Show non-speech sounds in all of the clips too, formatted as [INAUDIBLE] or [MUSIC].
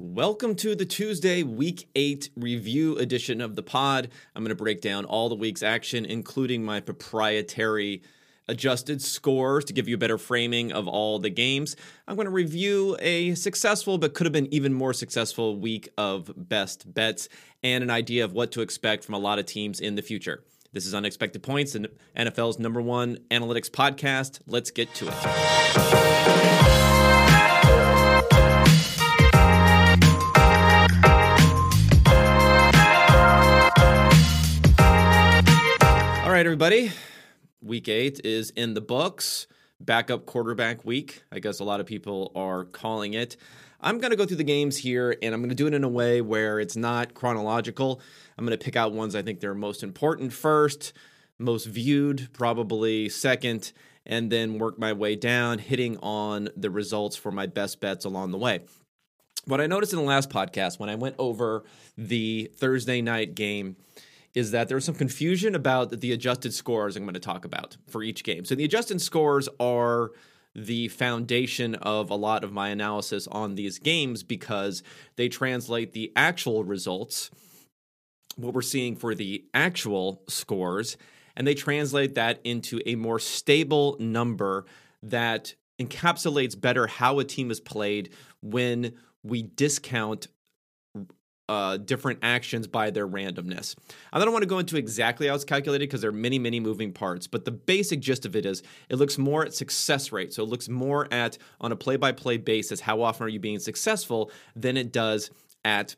Welcome to the Tuesday Week 8 review edition of the pod. I'm going to break down all the week's action, including my proprietary adjusted scores to give you a better framing of all the games. I'm going to review a successful but could have been even more successful week of best bets and an idea of what to expect from a lot of teams in the future. This is Unexpected Points, and NFL's number one analytics podcast. Let's get to it. Right, everybody. Week eight is in the books. Backup quarterback week, I guess a lot of people are calling it. I'm going to go through the games here and I'm going to do it in a way where it's not chronological. I'm going to pick out ones I think they're most important first, most viewed probably second, and then work my way down, hitting on the results for my best bets along the way. What I noticed in the last podcast when I went over the Thursday night game is that there's some confusion about the adjusted scores I'm going to talk about for each game. So the adjusted scores are the foundation of a lot of my analysis on these games because they translate the actual results, what we're seeing for the actual scores, and they translate that into a more stable number that encapsulates better how a team is played when we discount uh, different actions by their randomness. I don't want to go into exactly how it's calculated because there are many, many moving parts, but the basic gist of it is it looks more at success rate. So it looks more at, on a play by play basis, how often are you being successful than it does at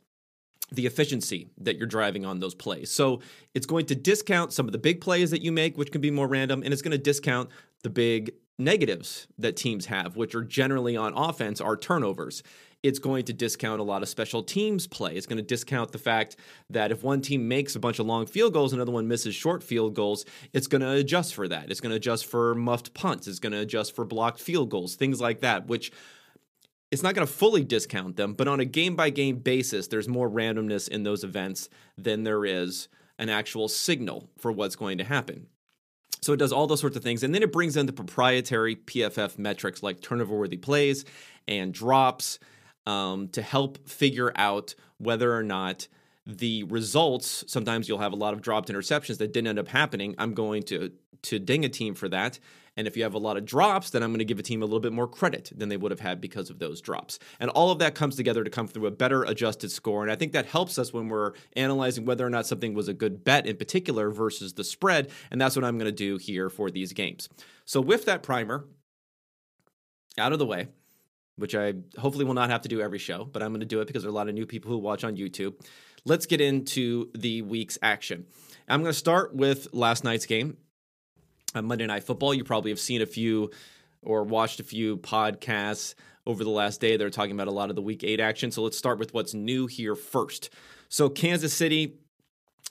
the efficiency that you're driving on those plays. So it's going to discount some of the big plays that you make, which can be more random, and it's going to discount the big negatives that teams have, which are generally on offense, are turnovers it's going to discount a lot of special teams play. It's going to discount the fact that if one team makes a bunch of long field goals, another one misses short field goals, it's going to adjust for that. It's going to adjust for muffed punts. It's going to adjust for blocked field goals, things like that, which it's not going to fully discount them, but on a game by game basis, there's more randomness in those events than there is an actual signal for what's going to happen. So it does all those sorts of things. And then it brings in the proprietary PFF metrics like turnover worthy plays and drops um, to help figure out whether or not the results sometimes you'll have a lot of dropped interceptions that didn't end up happening. I'm going to to ding a team for that. And if you have a lot of drops then i'm going to give a team a little bit more credit than they would have had because of those drops. And all of that comes together to come through a better adjusted score. And i think that helps us when we're analyzing whether or not something was a good bet in particular versus the spread. And that's what i'm going to do here for these games. So with that primer out of the way which I hopefully will not have to do every show, but I'm going to do it because there are a lot of new people who watch on YouTube. Let's get into the week's action. I'm going to start with last night's game, uh, Monday Night Football. You probably have seen a few or watched a few podcasts over the last day. They're talking about a lot of the week eight action. So let's start with what's new here first. So, Kansas City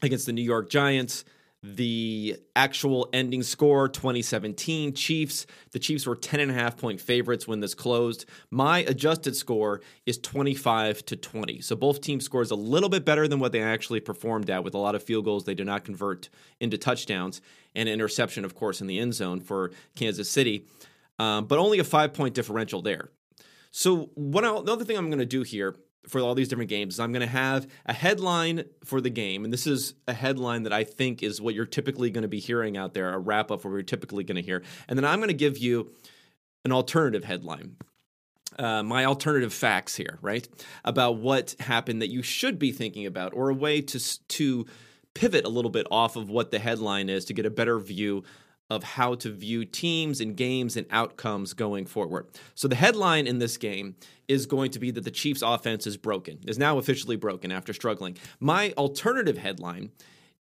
against the New York Giants the actual ending score 2017 Chiefs. The Chiefs were 10 and a half point favorites when this closed. My adjusted score is 25 to 20. So both team scores a little bit better than what they actually performed at with a lot of field goals they did not convert into touchdowns and interception, of course, in the end zone for Kansas City. Um, but only a five point differential there. So, the other thing I'm going to do here for all these different games. I'm going to have a headline for the game, and this is a headline that I think is what you're typically going to be hearing out there, a wrap up where you're typically going to hear. And then I'm going to give you an alternative headline. Uh, my alternative facts here, right, about what happened that you should be thinking about, or a way to to pivot a little bit off of what the headline is to get a better view of how to view teams and games and outcomes going forward. So the headline in this game is going to be that the Chiefs offense is broken, is now officially broken after struggling. My alternative headline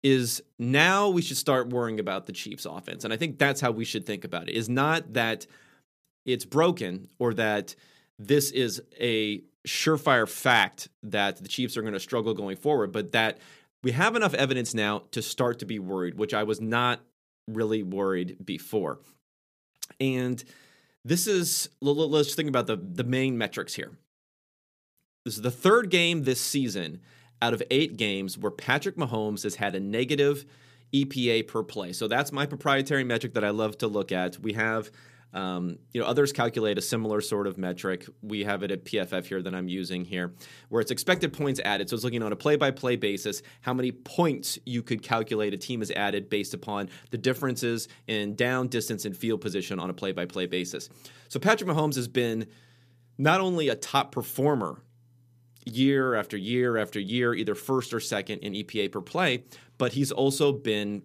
is now we should start worrying about the Chiefs offense. And I think that's how we should think about it. Is not that it's broken or that this is a surefire fact that the Chiefs are going to struggle going forward, but that we have enough evidence now to start to be worried, which I was not really worried before. And this is let's think about the the main metrics here. This is the third game this season out of eight games where Patrick Mahomes has had a negative EPA per play. So that's my proprietary metric that I love to look at. We have Um, you know, others calculate a similar sort of metric. We have it at PFF here that I'm using here, where it's expected points added. So it's looking on a play-by-play basis how many points you could calculate a team has added based upon the differences in down, distance, and field position on a play-by-play basis. So Patrick Mahomes has been not only a top performer year after year after year, either first or second in EPA per play, but he's also been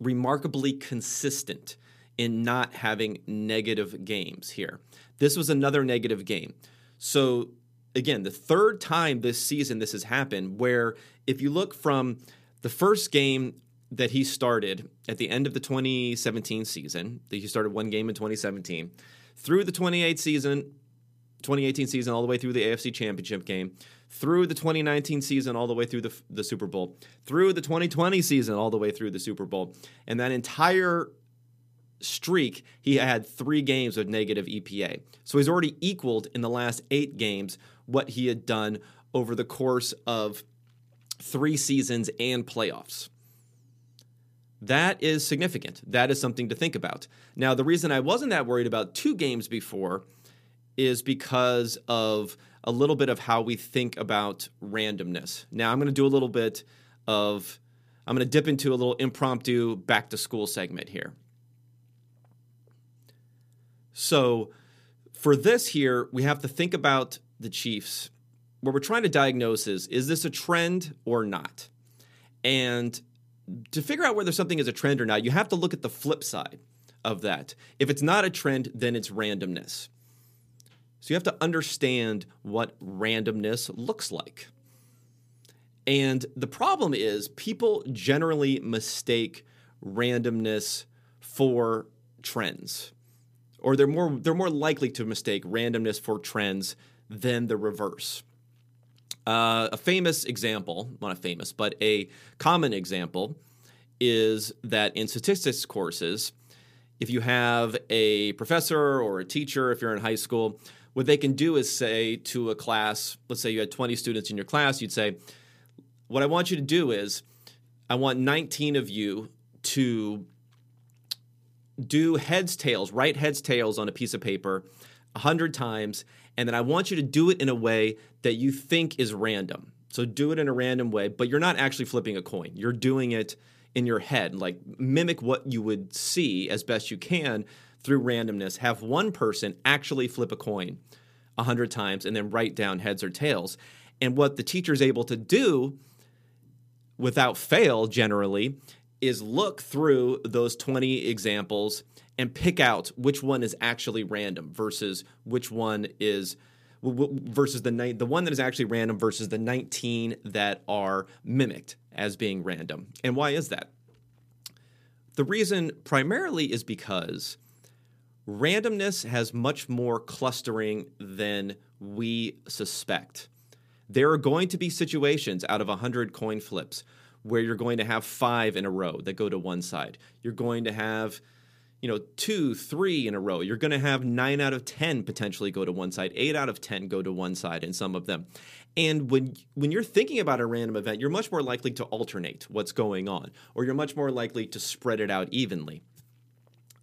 remarkably consistent in not having negative games here. This was another negative game. So, again, the third time this season this has happened, where if you look from the first game that he started at the end of the 2017 season, that he started one game in 2017, through the 28 season, 2018 season all the way through the AFC Championship game, through the 2019 season all the way through the, the Super Bowl, through the 2020 season all the way through the Super Bowl. And that entire streak, he had three games of negative EPA. So he's already equaled in the last eight games what he had done over the course of three seasons and playoffs. That is significant. That is something to think about. Now, the reason I wasn't that worried about two games before is because of a little bit of how we think about randomness. Now, I'm going to do a little bit of, I'm going to dip into a little impromptu back to school segment here. So, for this here, we have to think about the Chiefs. What we're trying to diagnose is is this a trend or not? And to figure out whether something is a trend or not, you have to look at the flip side of that. If it's not a trend, then it's randomness. So you have to understand what randomness looks like. And the problem is, people generally mistake randomness for trends, or they're more they're more likely to mistake randomness for trends than the reverse. Uh, a famous example, not a famous, but a common example, is that in statistics courses, if you have a professor or a teacher, if you're in high school, what they can do is say to a class, let's say you had 20 students in your class, you'd say, What I want you to do is, I want 19 of you to do heads, tails, write heads, tails on a piece of paper a 100 times, and then I want you to do it in a way that you think is random. So do it in a random way, but you're not actually flipping a coin. You're doing it in your head, like mimic what you would see as best you can through randomness, have one person actually flip a coin a hundred times and then write down heads or tails. And what the teacher is able to do without fail generally is look through those 20 examples and pick out which one is actually random versus which one is versus the the one that is actually random versus the 19 that are mimicked as being random. And why is that? The reason primarily is because randomness has much more clustering than we suspect. There are going to be situations out of 100 coin flips where you're going to have five in a row that go to one side. You're going to have, you know, two, three in a row. You're going to have nine out of 10 potentially go to one side, eight out of 10 go to one side in some of them. And when when you're thinking about a random event, you're much more likely to alternate what's going on, or you're much more likely to spread it out evenly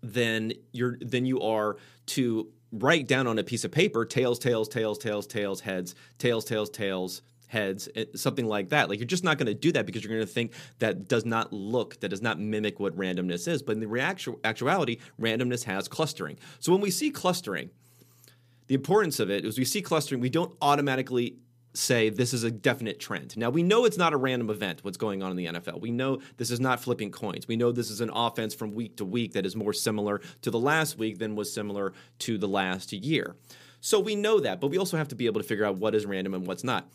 than you're than you are to write down on a piece of paper tails, tails, tails, tails, tails, heads, tails, tails, tails, heads, eh, something like that. Like you're just not going to do that because you're going to think that does not look, that does not mimic what randomness is. But in the reactu- actuality, randomness has clustering. So when we see clustering, the importance of it is we see clustering, we don't automatically say this is a definite trend. Now, we know it's not a random event, what's going on in the NFL. We know this is not flipping coins. We know this is an offense from week to week that is more similar to the last week than was similar to the last year. So we know that, but we also have to be able to figure out what is random and what's not.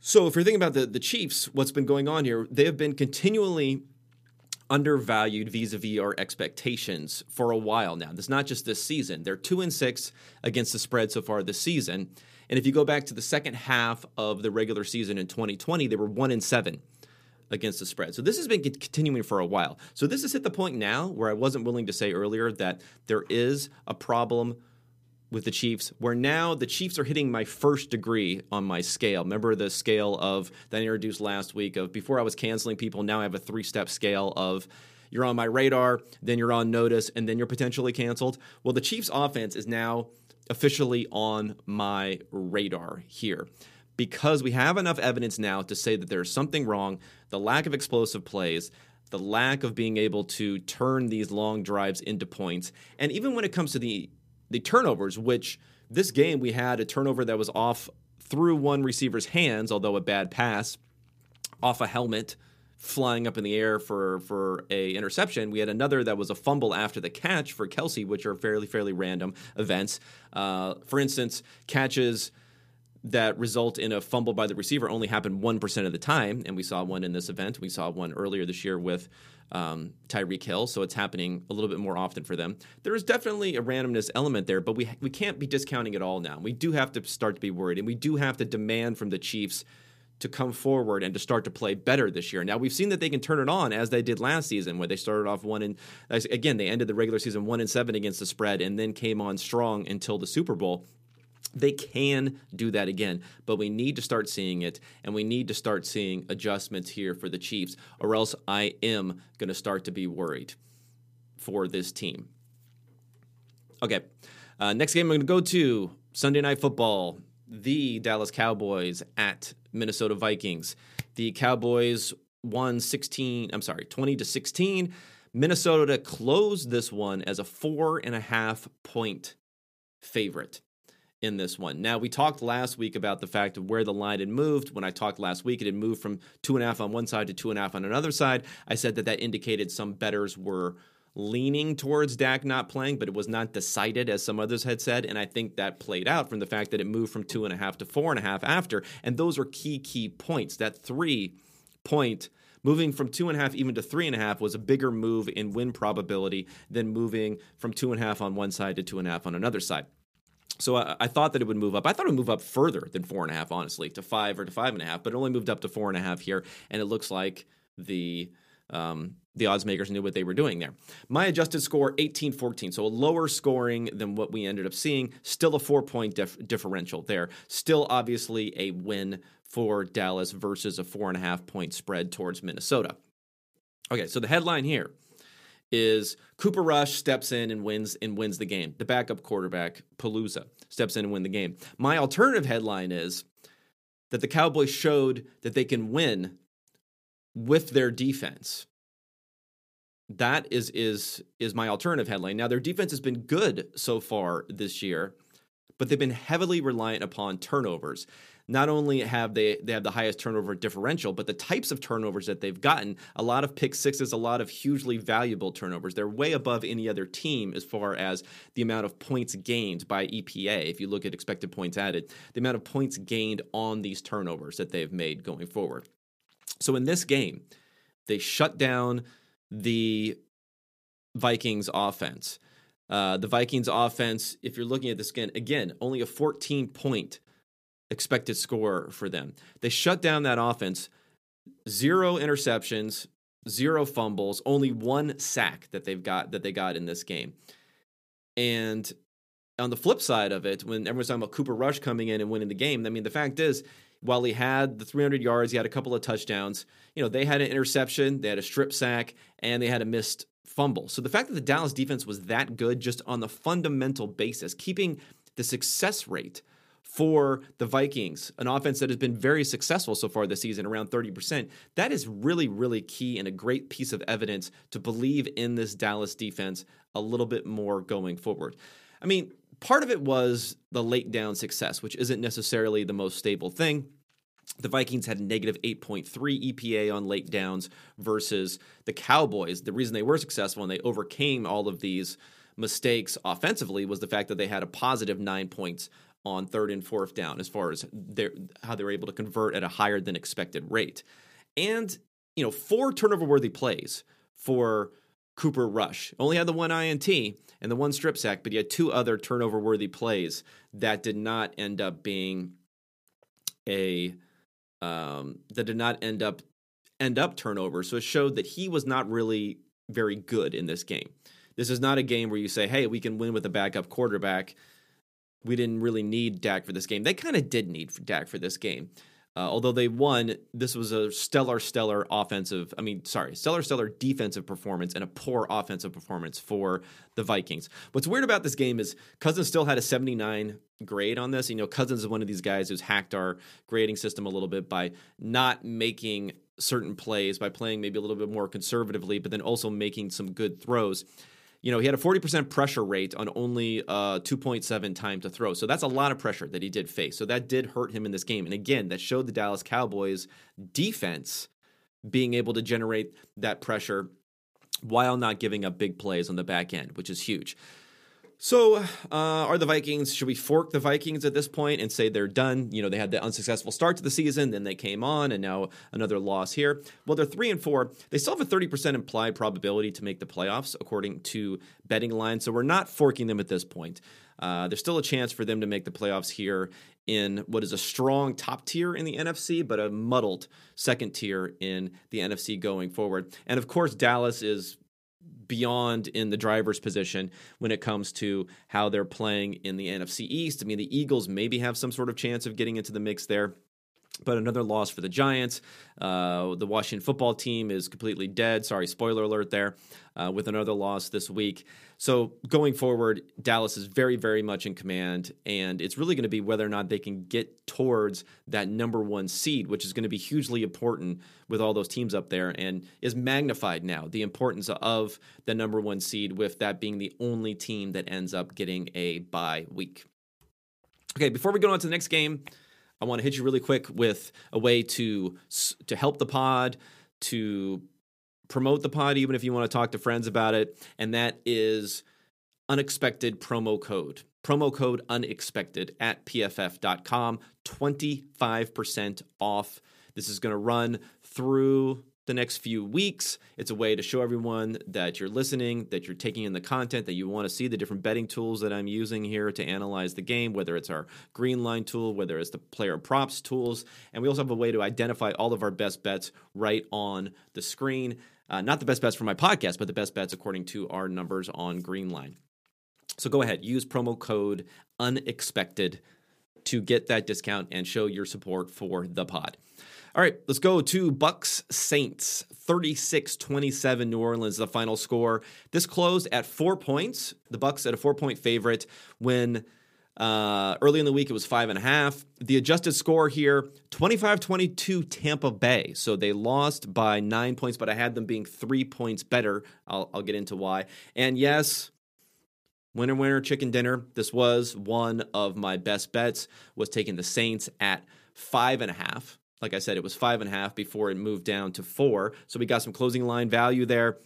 So if you're thinking about the, the Chiefs, what's been going on here, they have been continually undervalued vis-a-vis our expectations for a while now. It's not just this season. They're two and six against the spread so far this season. And if you go back to the second half of the regular season in 2020, they were one and seven against the spread. So this has been continuing for a while. So this has hit the point now where I wasn't willing to say earlier that there is a problem with the Chiefs, where now the Chiefs are hitting my first degree on my scale. Remember the scale of that I introduced last week of before I was canceling people, now I have a three step scale of you're on my radar, then you're on notice, and then you're potentially canceled. Well, the Chiefs' offense is now officially on my radar here because we have enough evidence now to say that there's something wrong. The lack of explosive plays, the lack of being able to turn these long drives into points, and even when it comes to the the turnovers, which this game we had a turnover that was off through one receiver's hands, although a bad pass, off a helmet flying up in the air for for a interception. We had another that was a fumble after the catch for Kelce, which are fairly fairly random events. Uh, for instance, catches that result in a fumble by the receiver only happen 1% of the time. And we saw one in this event. We saw one earlier this year with um, Tyreek Hill. So it's happening a little bit more often for them. There is definitely a randomness element there, but we, we can't be discounting it all now. We do have to start to be worried. And we do have to demand from the Chiefs to come forward and to start to play better this year. Now we've seen that they can turn it on as they did last season, where they started off one and again they ended the regular season one and seven against the spread, and then came on strong until the Super Bowl. They can do that again, but we need to start seeing it, and we need to start seeing adjustments here for the Chiefs, or else I am going to start to be worried for this team. Okay, uh, next game I'm going to go to Sunday Night Football the Dallas Cowboys at Minnesota Vikings. The Cowboys won 16, I'm sorry, 20 to 16. Minnesota closed this one as a four and a half point favorite in this one. Now, we talked last week about the fact of where the line had moved. When I talked last week, it had moved from two and a half on one side to two and a half on another side. I said that that indicated some betters were leaning towards Dak not playing, but it was not decided as some others had said. And I think that played out from the fact that it moved from two and a half to four and a half after. And those are key, key points. That three point moving from two and a half even to three and a half was a bigger move in win probability than moving from two and a half on one side to two and a half on another side. So I, I, thought that it would move up. I thought it would move up further than four and a half, honestly, to five or to five and a half, but it only moved up to four and a half here. And it looks like the um, the odds makers knew what they were doing there. My adjusted score 18 14, so a lower scoring than what we ended up seeing. Still a four point dif- differential there. Still, obviously, a win for Dallas versus a four and a half point spread towards Minnesota. Okay, so the headline here is Cooper Rush steps in and wins and wins the game. The backup quarterback, Palooza, steps in and win the game. My alternative headline is that the Cowboys showed that they can win with their defense. That is is is my alternative headline. Now their defense has been good so far this year, but they've been heavily reliant upon turnovers. Not only have they they have the highest turnover differential, but the types of turnovers that they've gotten, a lot of pick sixes, a lot of hugely valuable turnovers. They're way above any other team as far as the amount of points gained by EPA. If you look at expected points added, the amount of points gained on these turnovers that they've made going forward. So in this game, they shut down the Vikings offense. Uh, the Vikings offense, if you're looking at this again, again, only a 14 point expected score for them. They shut down that offense, zero interceptions, zero fumbles, only one sack that they've got that they got in this game. And on the flip side of it, when everyone's talking about Cooper Rush coming in and winning the game, I mean, the fact is, while he had the 300 yards, he had a couple of touchdowns. You know, they had an interception, they had a strip sack, and they had a missed fumble. So the fact that the Dallas defense was that good just on the fundamental basis, keeping the success rate for the Vikings, an offense that has been very successful so far this season, around 30%, that is really, really key and a great piece of evidence to believe in this Dallas defense a little bit more going forward. I mean, part of it was the late down success, which isn't necessarily the most stable thing. The Vikings had negative 8.3 EPA on late downs versus the Cowboys. The reason they were successful and they overcame all of these mistakes offensively was the fact that they had a positive nine points on third and fourth down as far as their, how they were able to convert at a higher than expected rate. And, you know, four turnover worthy plays for Cooper Rush. Only had the one INT and the one strip sack, but he had two other turnover worthy plays that did not end up being a um, that did not end up end up turnover. So it showed that he was not really very good in this game. This is not a game where you say, "Hey, we can win with a backup quarterback." We didn't really need Dak for this game. They kind of did need Dak for this game. Uh, although they won, this was a stellar, stellar offensive. I mean, sorry, stellar, stellar defensive performance and a poor offensive performance for the Vikings. What's weird about this game is Cousins still had a 79 grade on this. You know, Cousins is one of these guys who's hacked our grading system a little bit by not making certain plays, by playing maybe a little bit more conservatively, but then also making some good throws you know, he had a 40% pressure rate on only uh, 2.7 time to throw. So that's a lot of pressure that he did face. So that did hurt him in this game. And again, that showed the Dallas Cowboys defense being able to generate that pressure while not giving up big plays on the back end, which is huge. So, uh, are the Vikings? Should we fork the Vikings at this point and say they're done? You know, they had the unsuccessful start to the season, then they came on, and now another loss here. Well, they're three and four. They still have a thirty percent implied probability to make the playoffs, according to betting line. So we're not forking them at this point. Uh, there's still a chance for them to make the playoffs here in what is a strong top tier in the NFC, but a muddled second tier in the NFC going forward. And of course, Dallas is beyond in the driver's position when it comes to how they're playing in the NFC East. I mean, the Eagles maybe have some sort of chance of getting into the mix there. But another loss for the Giants. Uh, the Washington football team is completely dead. Sorry, spoiler alert there, uh, with another loss this week. So going forward, Dallas is very, very much in command, and it's really going to be whether or not they can get towards that number one seed, which is going to be hugely important with all those teams up there, and is magnified now the importance of the number one seed, with that being the only team that ends up getting a bye week. Okay, before we go on to the next game. I want to hit you really quick with a way to to help the pod, to promote the pod, even if you want to talk to friends about it, and that is unexpected promo code. Promo code unexpected at pff.com, 25% off. This is going to run through the next few weeks. It's a way to show everyone that you're listening, that you're taking in the content, that you want to see the different betting tools that I'm using here to analyze the game, whether it's our green line tool, whether it's the player props tools. And we also have a way to identify all of our best bets right on the screen. Uh, not the best bets for my podcast, but the best bets according to our numbers on Greenline. So go ahead, use promo code unexpected to get that discount and show your support for the pod. All right, let's go to Bucks Saints 36-27 New Orleans the final score. This closed at 4 points. The Bucks at a 4-point favorite when uh, early in the week it was five and a half. The adjusted score here 25-22 Tampa Bay. So they lost by 9 points, but I had them being 3 points better. I'll, I'll get into why. And yes, winner winner chicken dinner. This was one of my best bets was taking the Saints at five and a half. Like I said, it was five and a half before it moved down to four. So we got some closing line value there.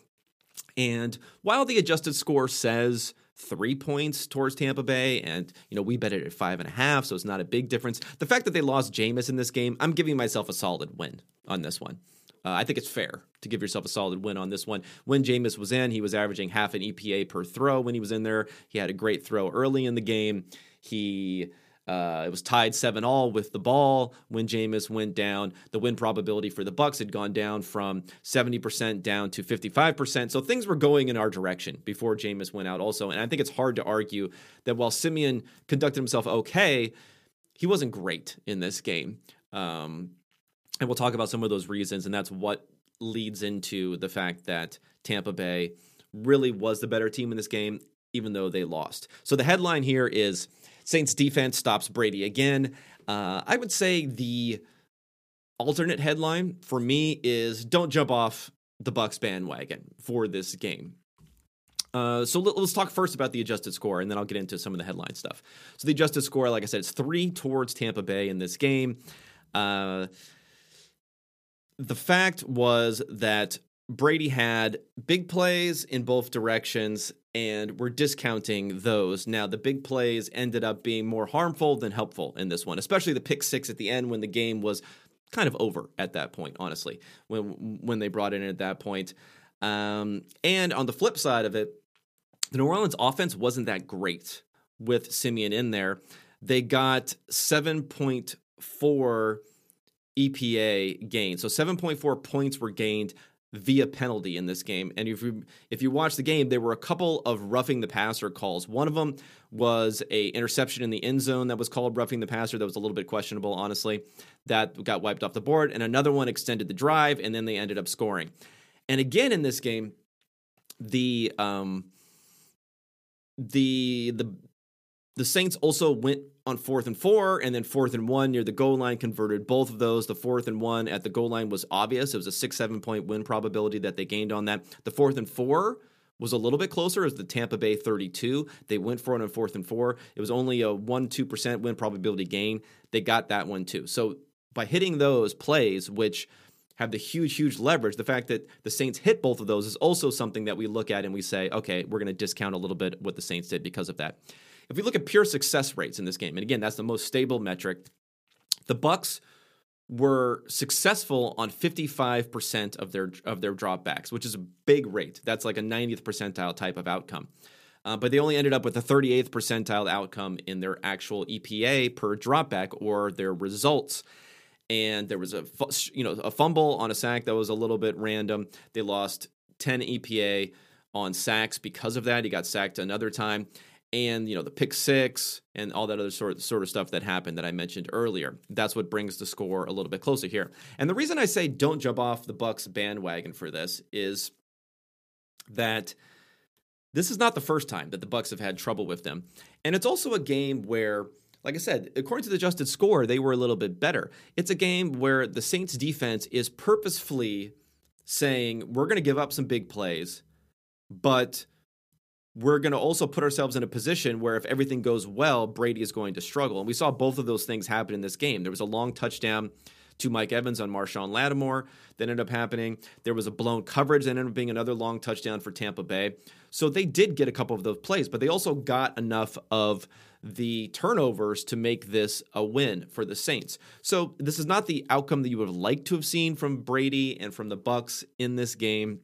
And while the adjusted score says three points towards Tampa Bay, and you know we bet it at five and a half, so it's not a big difference. The fact that they lost Jameis in this game, I'm giving myself a solid win on this one. Uh, I think it's fair to give yourself a solid win on this one. When Jameis was in, he was averaging half an EPA per throw when he was in there. He had a great throw early in the game. He uh, it was tied seven all with the ball when Jameis went down. The win probability for the Bucks had gone down from seventy percent down to fifty five percent. So things were going in our direction before Jameis went out. Also, and I think it's hard to argue that while Siemian conducted himself okay, he wasn't great in this game. Um, and we'll talk about some of those reasons, and that's what leads into the fact that Tampa Bay really was the better team in this game, even though they lost. So the headline here is Saints defense stops Brady again. Uh, I would say the alternate headline for me is don't jump off the Bucks bandwagon for this game. Uh, so let, us talk first about the adjusted score, and then I'll get into some of the headline stuff. So the adjusted score, like I said, it's three towards Tampa Bay in this game. Uh, the fact was that Brady had big plays in both directions, and we're discounting those. Now, the big plays ended up being more harmful than helpful in this one, especially the pick six at the end when the game was kind of over at that point, honestly, when when they brought in at that point. Um, and on the flip side of it, the New Orleans offense wasn't that great with Siemian in there. They got 7.4 EPA gain. So 7.4 points were gained via penalty in this game. And if you if you watch the game, there were a couple of roughing the passer calls. One of them was a interception in the end zone that was called roughing the passer that was a little bit questionable, honestly. That got wiped off the board, and another one extended the drive, and then they ended up scoring. And again in this game, the um the the the Saints also went on fourth and four and then fourth and one near the goal line, converted both of those. The fourth and one at the goal line was obvious. It was a six, seven point win probability that they gained on that. The fourth and four was a little bit closer as the Tampa Bay 32. They went for it on fourth and four. It was only a 1 2% win probability gain. They got that one too. So by hitting those plays, which have the huge, huge leverage, the fact that the Saints hit both of those is also something that we look at and we say, okay, we're going to discount a little bit what the Saints did because of that. If we look at pure success rates in this game, and again, that's the most stable metric, the Bucks were successful on 55% of their of their dropbacks, which is a big rate. That's like a 90th percentile type of outcome. Uh, but they only ended up with a 38th percentile outcome in their actual EPA per dropback or their results. And there was a you know a fumble on a sack that was a little bit random. They lost 10 EPA on sacks because of that. He got sacked another time and you know the pick six and all that other sort sort of stuff that happened that I mentioned earlier. That's what brings the score a little bit closer here. And the reason I say don't jump off the Bucks bandwagon for this is that this is not the first time that the Bucks have had trouble with them. And it's also a game where like I said, according to the adjusted score, they were a little bit better. It's a game where the Saints defense is purposefully saying, we're going to give up some big plays, but we're going to also put ourselves in a position where if everything goes well, Brady is going to struggle. And we saw both of those things happen in this game. There was a long touchdown to Mike Evans on Marshon Lattimore that ended up happening. There was a blown coverage that ended up being another long touchdown for Tampa Bay. So they did get a couple of those plays, but they also got enough of the turnovers to make this a win for the Saints. So this is not the outcome that you would have liked to have seen from Brady and from the Bucks in this game.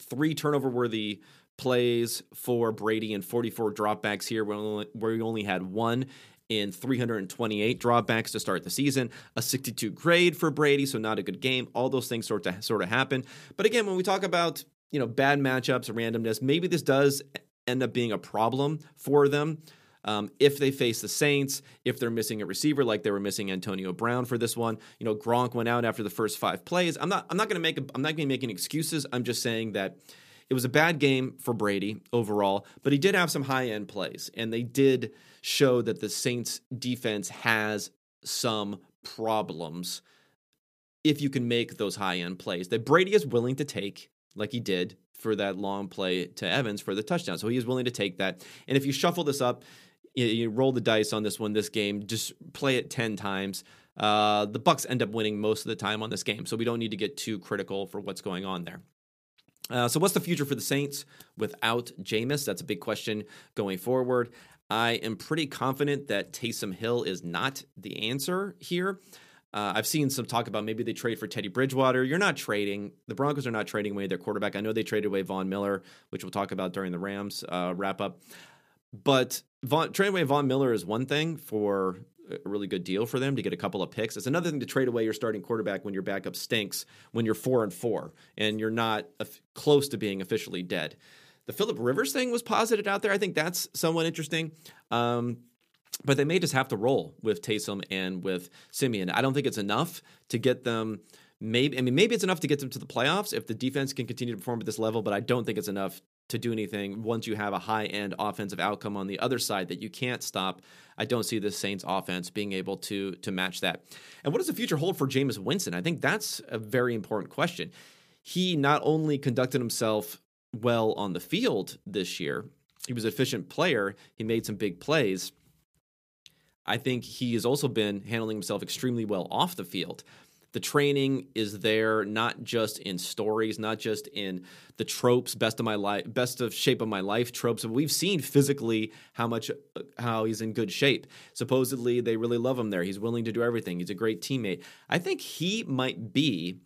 Three turnover worthy plays for Brady and 44 dropbacks here, where we only had one in 328 dropbacks to start the season, a 62 grade for Brady, so not a good game. All those things sort of sort of happen. But again, when we talk about you know bad matchups, randomness, maybe this does end up being a problem for them. Um, if they face the Saints, if they're missing a receiver like they were missing Antonio Brown for this one, you know Gronk went out after the first five plays. I'm not I'm not going to make a, I'm not going to make any excuses. I'm just saying that it was a bad game for Brady overall, but he did have some high end plays, and they did show that the Saints defense has some problems if you can make those high end plays that Brady is willing to take, like he did for that long play to Evans for the touchdown. So he is willing to take that. And if you shuffle this up, you, roll the dice on this one, this game, just play it 10 times. Uh, the Bucks end up winning most of the time on this game, so we don't need to get too critical for what's going on there. Uh, so, what's the future for the Saints without Jameis? That's a big question going forward. I am pretty confident that Taysom Hill is not the answer here. Uh, I've seen some talk about maybe they trade for Teddy Bridgewater. You're not trading. The Broncos are not trading away their quarterback. I know they traded away Von Miller, which we'll talk about during the Rams uh, wrap up. But Von, trading away Von Miller is one thing for a really good deal for them to get a couple of picks. It's another thing to trade away your starting quarterback when your backup stinks, when you're four and four and you're not close to being officially dead. The Philip Rivers thing was posited out there. I think that's somewhat interesting. Um, but they may just have to roll with Taysom and with Siemian. I don't think it's enough to get them. Maybe I mean maybe it's enough to get them to the playoffs if the defense can continue to perform at this level, but I don't think it's enough to do anything once you have a high end offensive outcome on the other side that you can't stop. I don't see the Saints offense being able to to match that. And what does the future hold for Jameis Winston? I think that's a very important question. He not only conducted himself well on the field this year, he was an efficient player, he made some big plays. I think he has also been handling himself extremely well off the field the training is there not just in stories not just in the tropes best of my life best of shape of my life tropes we've seen physically how much how he's in good shape. Supposedly they really love him there. He's willing to do everything. He's a great teammate. I think he might be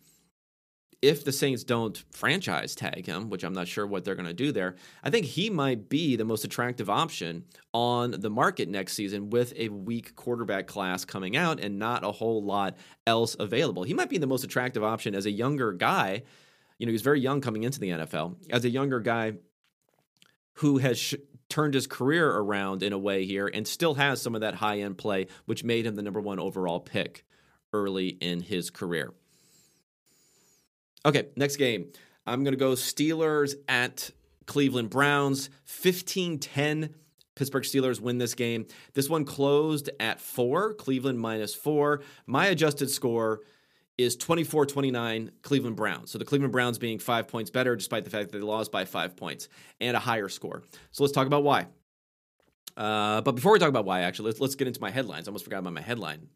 if the Saints don't franchise tag him, which I'm not sure what they're going to do there, I think he might be the most attractive option on the market next season with a weak quarterback class coming out and not a whole lot else available. He might be the most attractive option as a younger guy You know, he's very young coming into the NFL. As a younger guy who has sh- turned his career around in a way here and still has some of that high end play, which made him the number one overall pick early in his career. Okay, next game. I'm going to go Steelers at Cleveland Browns, 15 10. Pittsburgh Steelers win this game. This one closed at four, Cleveland minus four. My adjusted score is 24 29 Cleveland Browns. So the Cleveland Browns being five points better, despite the fact that they lost by five points and a higher score. So let's talk about why. Uh, but before we talk about why, actually, let's, let's get into my headlines. I almost forgot about my headline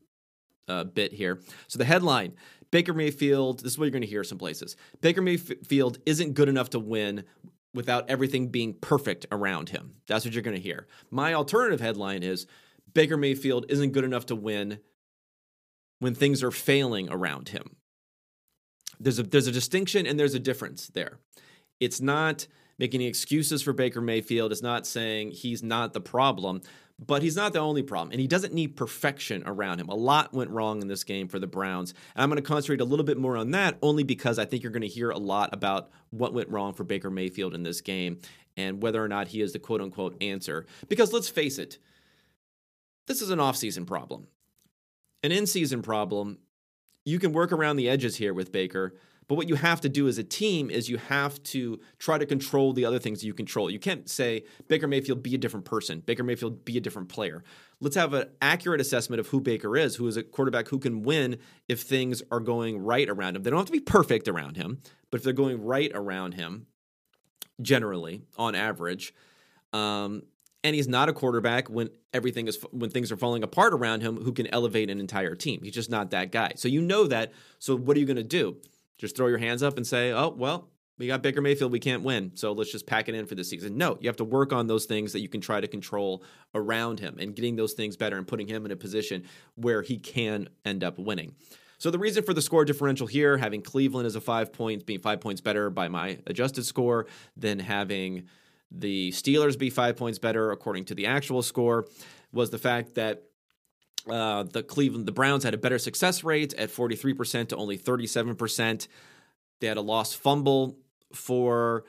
uh, bit here. So the headline Baker Mayfield, this is what you're going to hear some places. Baker Mayfield isn't good enough to win without everything being perfect around him. That's what you're going to hear. My alternative headline is Baker Mayfield isn't good enough to win when things are failing around him. There's a there's a distinction and there's a difference there. It's not making excuses for Baker Mayfield. It's not saying he's not the problem, but he's not the only problem. And he doesn't need perfection around him. A lot went wrong in this game for the Browns. And I'm going to concentrate a little bit more on that only because I think you're going to hear a lot about what went wrong for Baker Mayfield in this game and whether or not he is the quote unquote answer. Because let's face it, this is an offseason problem an in season problem, you can work around the edges here with Baker. But what you have to do as a team is you have to try to control the other things you control. You can't say, Baker Mayfield, be a different person. Baker Mayfield, be a different player. Let's have an accurate assessment of who Baker is, who is a quarterback who can win if things are going right around him. They don't have to be perfect around him, but if they're going right around him, generally, on average, um, and he's not a quarterback when everything is when things are falling apart around him who can elevate an entire team. He's just not that guy. So you know that. So what are you going to do? Just throw your hands up and say, "Oh, well, we got Baker Mayfield, we can't win. So let's just pack it in for this season." No, you have to work on those things that you can try to control around him and getting those things better and putting him in a position where he can end up winning. So the reason for the score differential here, having Cleveland as a 5 points being 5 points better by my adjusted score than having the Steelers be five points better according to the actual score was the fact that uh, the Cleveland the Browns had a better success rate at 43% to only 37%. They had a lost fumble for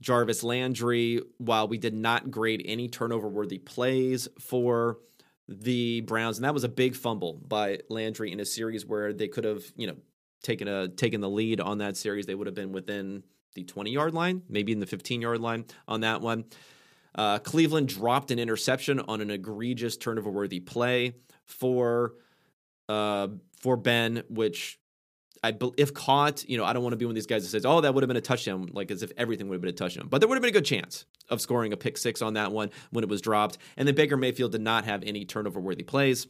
Jarvis Landry while we did not grade any turnover worthy plays for the Browns and that was a big fumble by Landry in a series where they could have, you know, taken a taken the lead on that series. They would have been within the 20 yard line, maybe in the 15 yard line on that one. Uh, Cleveland dropped an interception on an egregious turnover worthy play for uh, for Ben, which I if caught, you know, I don't want to be one of these guys that says, "Oh, that would have been a touchdown," like as if everything would have been a touchdown. But there would have been a good chance of scoring a pick six on that one when it was dropped. And then Baker Mayfield did not have any turnover worthy plays.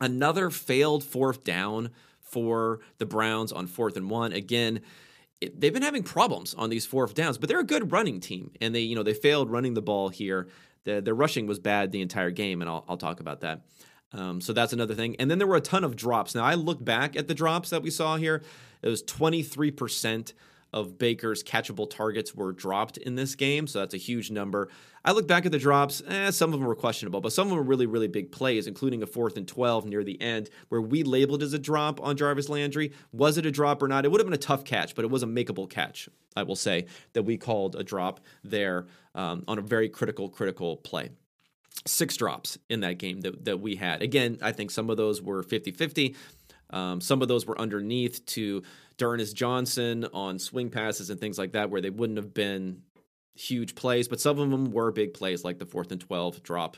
Another failed fourth down for the Browns on fourth and one. Again, it, they've been having problems on these fourth downs, but they're a good running team, and they you know they failed running the ball here. The, their rushing was bad the entire game, and I'll, I'll talk about that. Um, so that's another thing. And then there were a ton of drops. Now I look back at the drops that we saw here. It was 23% of Baker's catchable targets were dropped in this game, so that's a huge number. I look back at the drops, eh, some of them were questionable, but some of them were really, really big plays, including a fourth and 12 near the end where we labeled as a drop on Jarvis Landry. Was it a drop or not? It would have been a tough catch, but it was a makeable catch, I will say, that we called a drop there um, on a very critical, critical play six drops in that game that, that we had. Again, I think some of those were 50 50. Um, some of those were underneath to D'Ernest Johnson on swing passes and things like that, where they wouldn't have been huge plays, but some of them were big plays, like the fourth and twelve drop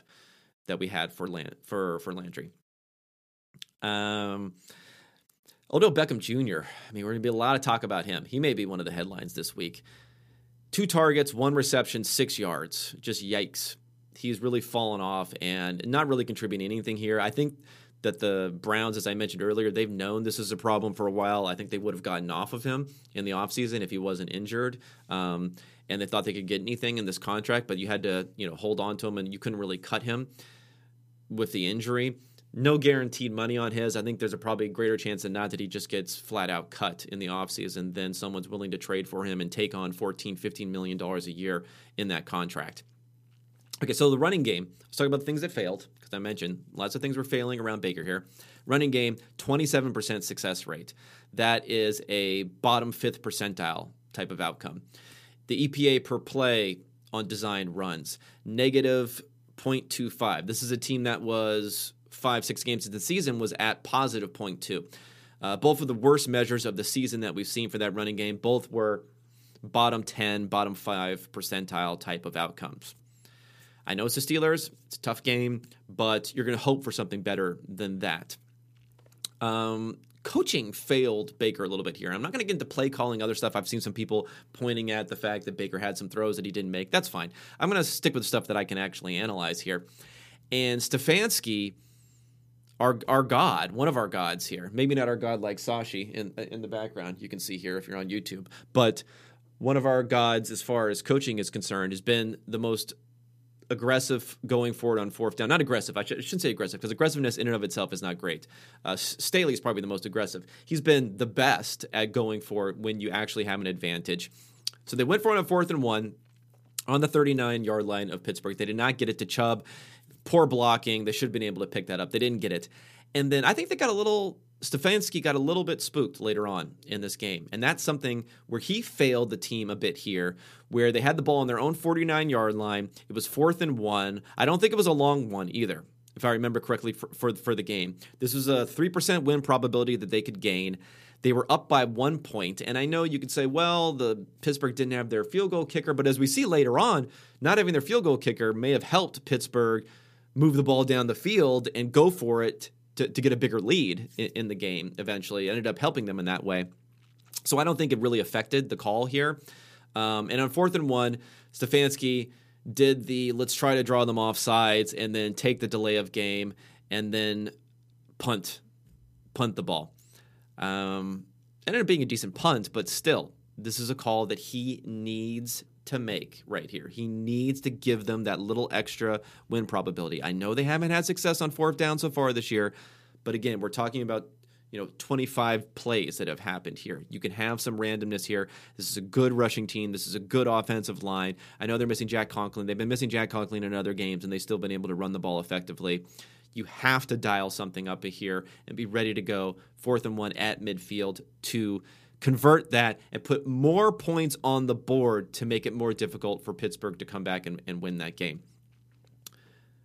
that we had for Land- for for Landry. Um, Odell Beckham Jr. I mean, we're gonna be a lot of talk about him. He may be one of the headlines this week. Two targets, one reception, six yards. Just yikes. He's really fallen off and not really contributing anything here. I think that the Browns, as I mentioned earlier, they've known this is a problem for a while. I think they would have gotten off of him in the offseason if he wasn't injured. Um, and they thought they could get anything in this contract, but you had to, you know, hold on to him and you couldn't really cut him with the injury. No guaranteed money on his. I think there's a probably greater chance than not that he just gets flat out cut in the offseason. than someone's willing to trade for him and take on 14, 15 million dollars a year in that contract. Okay, so the running game. Let's talk about the things that failed because I mentioned lots of things were failing around Baker here. Running game, 27% success rate. That is a bottom fifth percentile type of outcome. The EPA per play on design runs, negative 0.25. This is a team that was five, six games into the season was at positive 0.2. Uh, both of the worst measures of the season that we've seen for that running game, both were bottom 10, bottom 5 percentile type of outcomes. I know it's the Steelers, it's a tough game, but you're going to hope for something better than that. Um, coaching failed Baker a little bit here. I'm not going to get into play calling, other stuff. I've seen some people pointing at the fact that Baker had some throws that he didn't make. That's fine. I'm going to stick with stuff that I can actually analyze here. And Stefanski, our our god, one of our gods here, maybe not our god like Sashi in in the background. You can see here if you're on YouTube, but one of our gods as far as coaching is concerned has been the most aggressive going forward on fourth down. Not aggressive. I, sh- I shouldn't say aggressive because aggressiveness in and of itself is not great. Uh, Staley is probably the most aggressive. He's been the best at going for it when you actually have an advantage. So they went for it on fourth and one on the 39 yard line of Pittsburgh. They did not get it to Chubb. Poor blocking. They should have been able to pick that up. They didn't get it. And then I think they got a little Stefanski got a little bit spooked later on in this game. And that's something where he failed the team a bit here, where they had the ball on their own 49 yard line. It was fourth and one. I don't think it was a long one either, if I remember correctly, for, for, for the game. This was a 3% win probability that they could gain. They were up by one point, and I know you could say, well, the Pittsburgh didn't have their field goal kicker, but as we see later on, not having their field goal kicker may have helped Pittsburgh move the ball down the field and go for it to, to get a bigger lead in, in the game eventually. It ended up helping them in that way. So I don't think it really affected the call here. Um, and on fourth and one, Stefanski did the let's try to draw them off sides and then take the delay of game and then punt punt the ball. Um, ended up being a decent punt, but still, this is a call that he needs to make right here. He needs to give them that little extra win probability. I know they haven't had success on fourth down so far this year, but again, we're talking about you know 25 plays that have happened here. You can have some randomness here. This is a good rushing team. This is a good offensive line. I know they're missing Jack Conklin. They've been missing Jack Conklin in other games, and they've still been able to run the ball effectively. You have to dial something up here and be ready to go fourth and one at midfield to convert that and put more points on the board to make it more difficult for Pittsburgh to come back and, and win that game.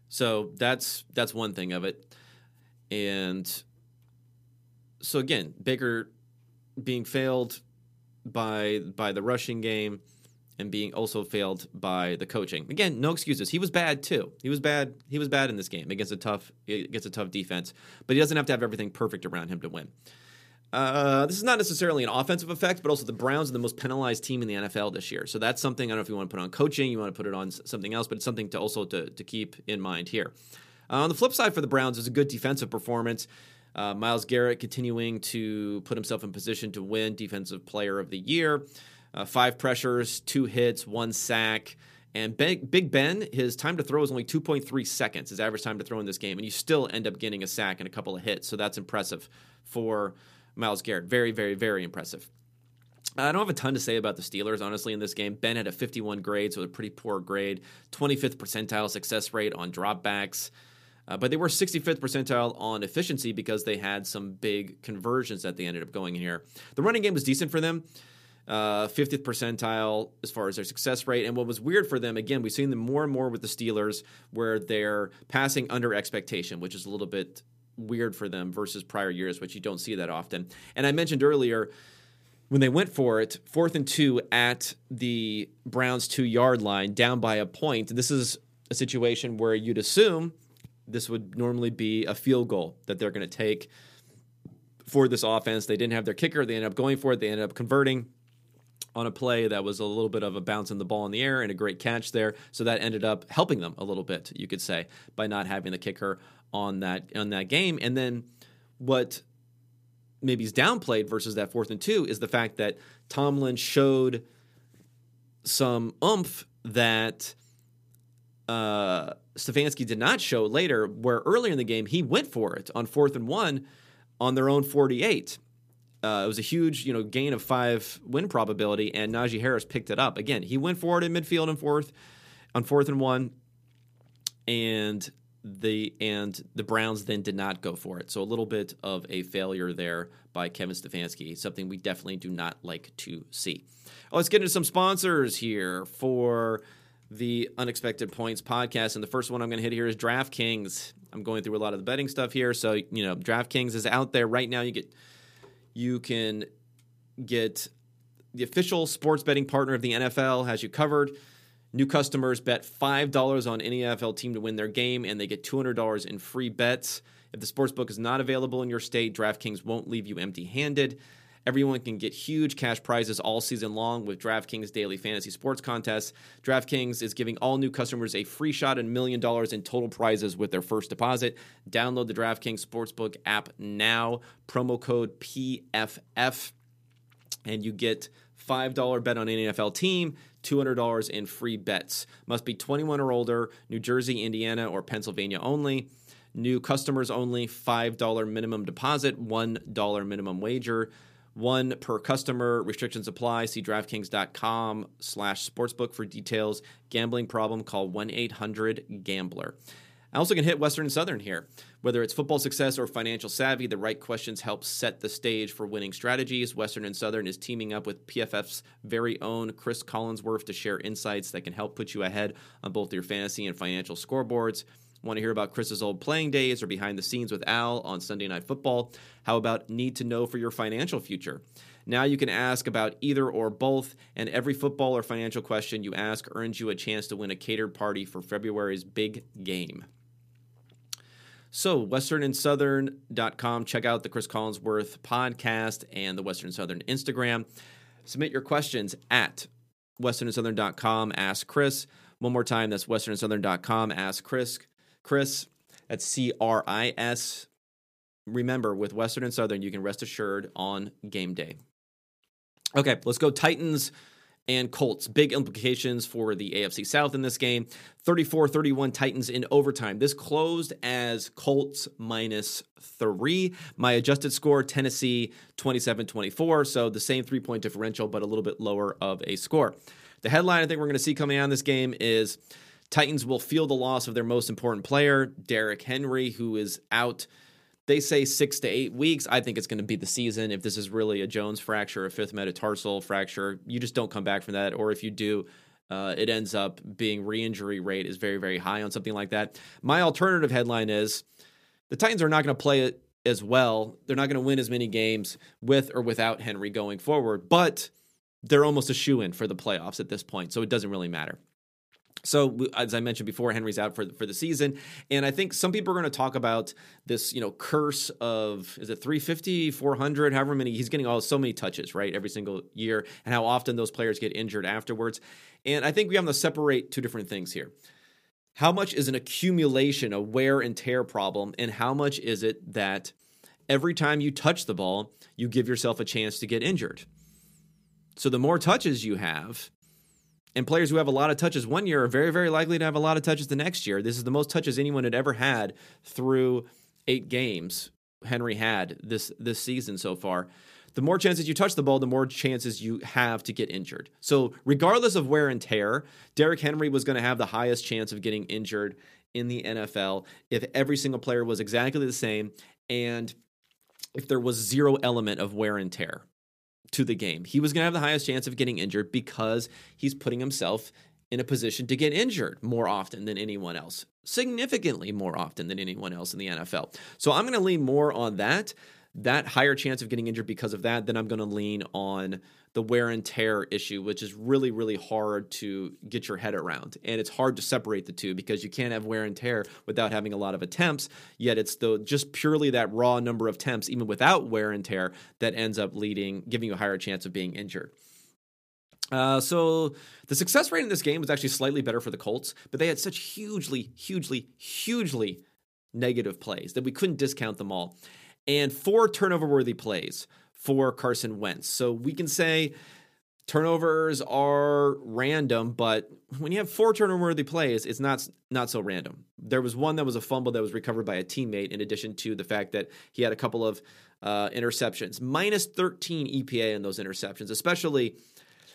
So that's that's one thing of it. And so again, Baker being failed by by the rushing game and being also failed by the coaching. Again, no excuses. He was bad too. He was bad. He was bad in this game against a tough against a tough defense. But he doesn't have to have everything perfect around him to win. Uh, this is not necessarily an offensive effect, but also the Browns are the most penalized team in the NFL this year. So that's something I don't know if you want to put on coaching, you want to put it on something else, but it's something to also to, to keep in mind here. Uh, on the flip side for the Browns, is a good defensive performance. Uh, Myles Garrett continuing to put himself in position to win Defensive Player of the Year. Uh, five pressures, two hits, one sack. And Big Ben, his time to throw is only 2.3 seconds, his average time to throw in this game. And you still end up getting a sack and a couple of hits. So that's impressive for Myles Garrett. Very, very, very impressive. I don't have a ton to say about the Steelers, honestly, in this game. Ben had a 51 grade, so a pretty poor grade. 25th percentile success rate on dropbacks. Uh, but they were 65th percentile on efficiency because they had some big conversions that they ended up going in here. The running game was decent for them. Uh, 50th percentile as far as their success rate. And what was weird for them, again, we've seen them more and more with the Steelers where they're passing under expectation, which is a little bit weird for them versus prior years, which you don't see that often. And I mentioned earlier when they went for it, fourth and two at the Browns two yard line, down by a point. This is a situation where you'd assume this would normally be a field goal that they're going to take for this offense. They didn't have their kicker. They ended up going for it. They ended up converting on a play that was a little bit of a bounce in the ball in the air and a great catch there. So that ended up helping them a little bit, you could say, by not having the kicker on that on that game. And then what maybe is downplayed versus that fourth and two is the fact that Tomlin showed some oomph that uh, Stefanski did not show later, where earlier in the game he went for it on fourth and one on their own 48. Uh, it was a huge, you know, gain of five win probability, and Najee Harris picked it up. Again, he went forward in midfield and fourth on fourth and one, and the and the Browns then did not go for it. So a little bit of a failure there by Kevin Stefanski, something we definitely do not like to see. Oh, let's get into some sponsors here for the Unexpected Points podcast. And the first one I'm going to hit here is DraftKings. I'm going through a lot of the betting stuff here, so you know DraftKings is out there right now. You get you can get the official sports betting partner of the NFL has you covered. New customers bet $5 on any NFL team to win their game, and they get $200 in free bets. If the sportsbook is not available in your state, DraftKings won't leave you empty handed. Everyone can get huge cash prizes all season long with DraftKings daily fantasy sports contests. DraftKings is giving all new customers a free shot at a million dollars in total prizes with their first deposit. Download the DraftKings Sportsbook app now. Promo code PFF, and you get $5 bet on any NFL team, $200 in free bets. Must be 21 or older, New Jersey, Indiana, or Pennsylvania only. New customers only, $5 minimum deposit, $1 minimum wager. One per customer. Restrictions apply. See DraftKings.com slash sportsbook for details. Gambling problem, call 1-800-GAMBLER. I also can hit Western and Southern here. Whether it's football success or financial savvy, the right questions help set the stage for winning strategies. Western and Southern is teaming up with PFF's very own Chris Collinsworth to share insights that can help put you ahead on both your fantasy and financial scoreboards. Want to hear about Chris's old playing days or behind the scenes with Al on Sunday Night Football? How about need to know for your financial future? Now you can ask about either or both, and every football or financial question you ask earns you a chance to win a catered party for February's big game. So, westernsouthern.com. Check out the Chris Collinsworth podcast and the Western Southern Instagram. Submit your questions at westernsouthern.com. Ask Chris. One more time, that's westernsouthern.com. Ask Chris. Chris, that's C R I S. Remember, with Western and Southern, you can rest assured on game day. Okay, let's go Titans and Colts. Big implications for the AFC South in this game. 34 31 Titans in overtime. This closed as Colts minus three. My adjusted score, Tennessee 27 24. So the same three point differential, but a little bit lower of a score. The headline I think we're going to see coming out of this game is Titans will feel the loss of their most important player, Derrick Henry, who is out they say six to eight weeks. I think it's going to be the season. If this is really a Jones fracture, a fifth metatarsal fracture, you just don't come back from that. Or if you do, uh, it ends up being re-injury rate is very very high on something like that. My alternative headline is the Titans are not going to play it as well. They're not going to win as many games with or without Henry going forward, but they're almost a shoe in for the playoffs at this point, so it doesn't really matter. So as I mentioned before, Henry's out for for the season, and I think some people are going to talk about this, you know, curse of is it 350, 400, however many he's getting all so many touches, right, every single year, and how often those players get injured afterwards. And I think we have to separate two different things here. How much is an accumulation, a wear and tear problem, and how much is it that every time you touch the ball, you give yourself a chance to get injured? So the more touches you have, and players who have a lot of touches one year are very, very likely to have a lot of touches the next year. This is the most touches anyone had ever had through eight games Henry had this this season so far. The more chances you touch the ball, the more chances you have to get injured. So, regardless of wear and tear, Derrick Henry was going to have the highest chance of getting injured in the NFL if every single player was exactly the same and if there was zero element of wear and tear to the game. He was going to have the highest chance of getting injured because he's putting himself in a position to get injured more often than anyone else, significantly more often than anyone else in the NFL. So I'm going to lean more on that, that higher chance of getting injured because of that, then I'm going to lean on the wear and tear issue, which is really, really hard to get your head around. And it's hard to separate the two because you can't have wear and tear without having a lot of attempts. Yet it's the just purely that raw number of attempts, even without wear and tear, that ends up leading, giving you a higher chance of being injured. Uh, so the success rate in this game was actually slightly better for the Colts, but they had such hugely, hugely, hugely negative plays that we couldn't discount them all. And four turnover worthy plays for Carson Wentz. So we can say turnovers are random, but when you have four turnover worthy plays, it's not not so random. There was one that was a fumble that was recovered by a teammate, in addition to the fact that he had a couple of uh, interceptions, minus 13 EPA in those interceptions. Especially,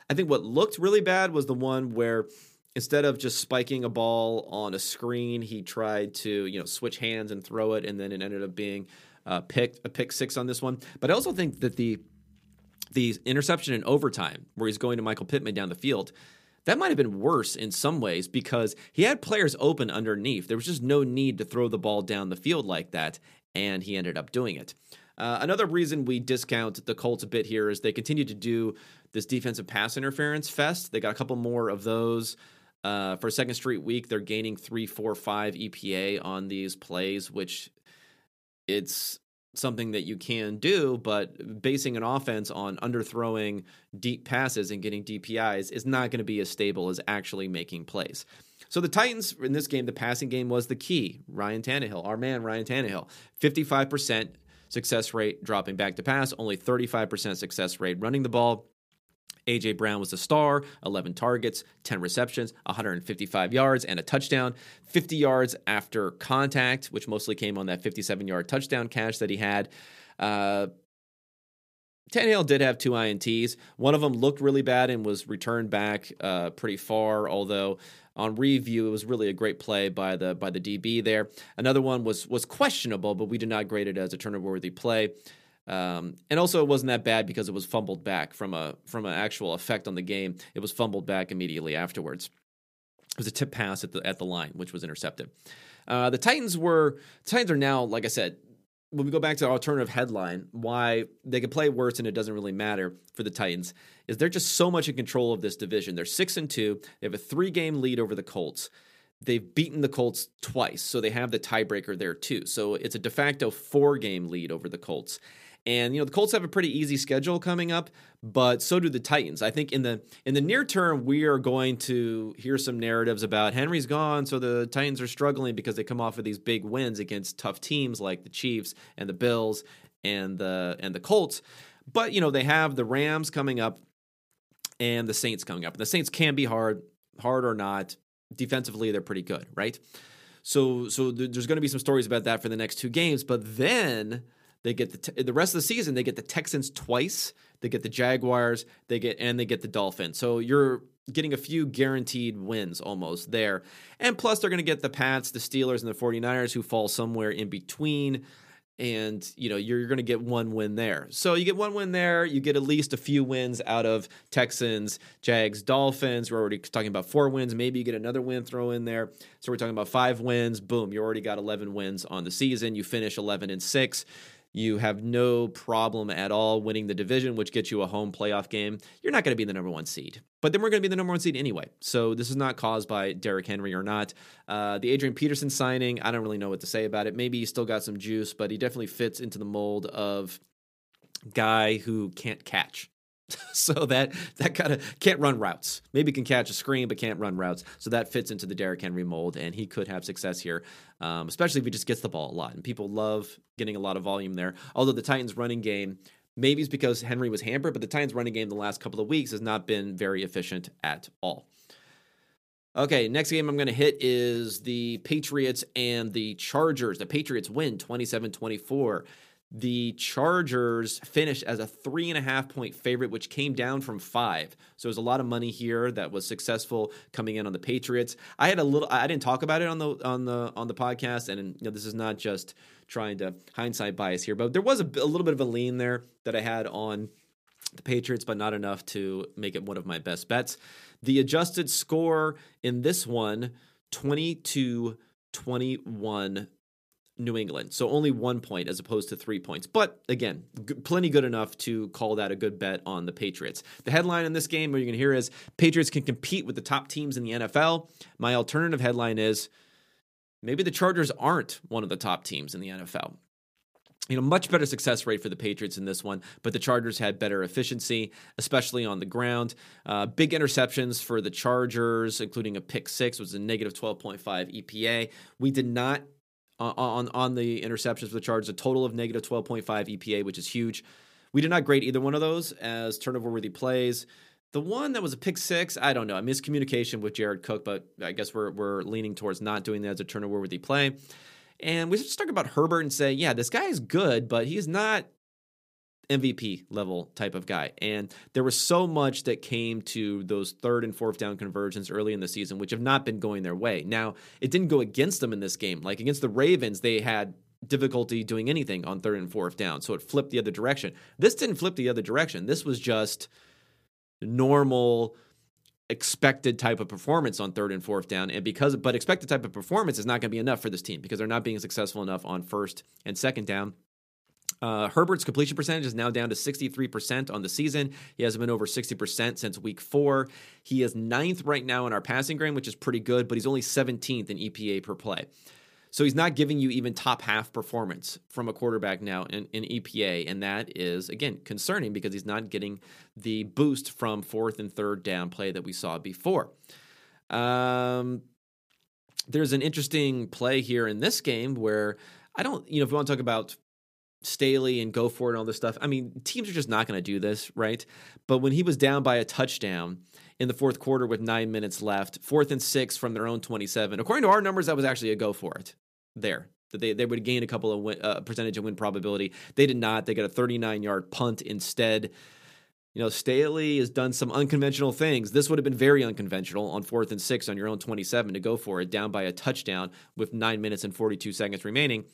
I think what looked really bad was the one where instead of just spiking a ball on a screen, he tried to you know switch hands and throw it, and then it ended up being uh, pick a pick six on this one. But I also think that the the interception in overtime, where he's going to Michael Pittman down the field, that might have been worse in some ways because he had players open underneath. There was just no need to throw the ball down the field like that, and he ended up doing it. Uh, another reason we discount the Colts a bit here is they continue to do this defensive pass interference fest. They got a couple more of those. Uh, for a second straight week, they're gaining three, four, five EPA on these plays, which it's something that you can do, but basing an offense on underthrowing deep passes and getting DPIs is not going to be as stable as actually making plays. So the Titans in this game, the passing game was the key. Ryan Tannehill, our man Ryan Tannehill, 55% success rate dropping back to pass, only 35% success rate running the ball. AJ Brown was the star, 11 targets, 10 receptions, 155 yards, and a touchdown. 50 yards after contact, which mostly came on that 57 yard touchdown catch that he had. Uh, Tannehill did have two INTs. One of them looked really bad and was returned back uh, pretty far, although on review it was really a great play by the by the DB there. Another one was was questionable, but we did not grade it as a turnover worthy play. Um, and also, it wasn't that bad because it was fumbled back from a from an actual effect on the game. It was fumbled back immediately afterwards. It was a tip pass at the at the line, which was intercepted. Uh, the Titans were Titans are now, like I said, when we go back to the alternative headline, why they can play worse and it doesn't really matter for the Titans is they're just so much in control of this division. They're six and two. They have a three game lead over the Colts. They've beaten the Colts twice, so they have the tiebreaker there too. So it's a de facto four game lead over the Colts. And you know the Colts have a pretty easy schedule coming up, but so do the Titans. I think in the in the near term we are going to hear some narratives about Henry's gone, so the Titans are struggling because they come off of these big wins against tough teams like the Chiefs and the Bills and the and the Colts. But you know they have the Rams coming up and the Saints coming up. And the Saints can be hard, hard or not. Defensively, they're pretty good, right? So so there's going to be some stories about that for the next two games, but then they get the the rest of the season. They get the Texans twice. They get the Jaguars. They get and they get the Dolphins. So you're getting a few guaranteed wins almost there. And plus, they're going to get the Pats, the Steelers, and the 49ers, who fall somewhere in between. And you know you're going to get one win there. So you get one win there. You get at least a few wins out of Texans, Jags, Dolphins. We're already talking about four wins. Maybe you get another win throw in there. So we're talking about five wins. Boom, you already got 11 wins on the season. You finish 11 and six. You have no problem at all winning the division, which gets you a home playoff game. You're not going to be the number one seed, but then we're going to be the number one seed anyway. So this is not caused by Derrick Henry or not. Uh, the Adrian Peterson signing, I don't really know what to say about it. Maybe he still got some juice, but he definitely fits into the mold of guy who can't catch. [LAUGHS] so that that kind of can't run routes. Maybe can catch a screen, but can't run routes. So that fits into the Derrick Henry mold, and he could have success here, um, especially if he just gets the ball a lot. And people love getting a lot of volume there. Although the Titans' running game, maybe it's because Henry was hampered, but the Titans' running game the last couple of weeks has not been very efficient at all. Okay, next game I'm going to hit is the Patriots and the Chargers. The Patriots win 27 24 the Chargers finished as a three and a half point favorite, which came down from five. So there's a lot of money here that was successful coming in on the Patriots. I had a little, I didn't talk about it on the on the on the podcast, and you know this is not just trying to hindsight bias here, but there was a, a little bit of a lean there that I had on the Patriots, but not enough to make it one of my best bets. The adjusted score in this one, 22 21 New England. So only one point as opposed to three points. But again, g- plenty good enough to call that a good bet on the Patriots. The headline in this game, what you're going to hear is Patriots can compete with the top teams in the NFL. My alternative headline is maybe the Chargers aren't one of the top teams in the NFL. You know, much better success rate for the Patriots in this one, but the Chargers had better efficiency, especially on the ground. Uh, big interceptions for the Chargers, including a pick six, was a negative 12.5 EPA. We did not on on the interceptions for the Chargers, a total of negative 12.5 EPA, which is huge. We did not grade either one of those as turnover worthy plays. The one that was a pick six, I don't know, a miscommunication with Jared Cook, but I guess we're we're leaning towards not doing that as a turnover worthy play. And we just talk about Herbert and say, yeah, this guy is good, but he's not MVP level type of guy. And there was so much that came to those third and fourth down conversions early in the season, which have not been going their way. Now, it didn't go against them in this game. Like against the Ravens, they had difficulty doing anything on third and fourth down. So it flipped the other direction. This didn't flip the other direction. This was just normal expected type of performance on third and fourth down and because but expected type of performance is not going to be enough for this team because they're not being successful enough on first and second down uh, Herbert's completion percentage is now down to 63% on the season. He hasn't been over 60% since week four. He is ninth right now in our passing grade, which is pretty good, but he's only 17th in EPA per play. So he's not giving you even top half performance from a quarterback now in, in EPA. And that is, again, concerning because he's not getting the boost from fourth and third down play that we saw before. Um, there's an interesting play here in this game where I don't, you know, if we want to talk about Staley and go for it and all this stuff. I mean, teams are just not going to do this, right? But when he was down by a touchdown in the fourth quarter with nine minutes left, fourth and six from their own 27, according to our numbers, that was actually a go for it there. That they, they would gain a couple of win, uh, percentage of win probability. They did not. They got a 39 yard punt instead. You know, Staley has done some unconventional things. This would have been very unconventional on fourth and six on your own 27 to go for it, down by a touchdown with nine minutes and 42 seconds remaining.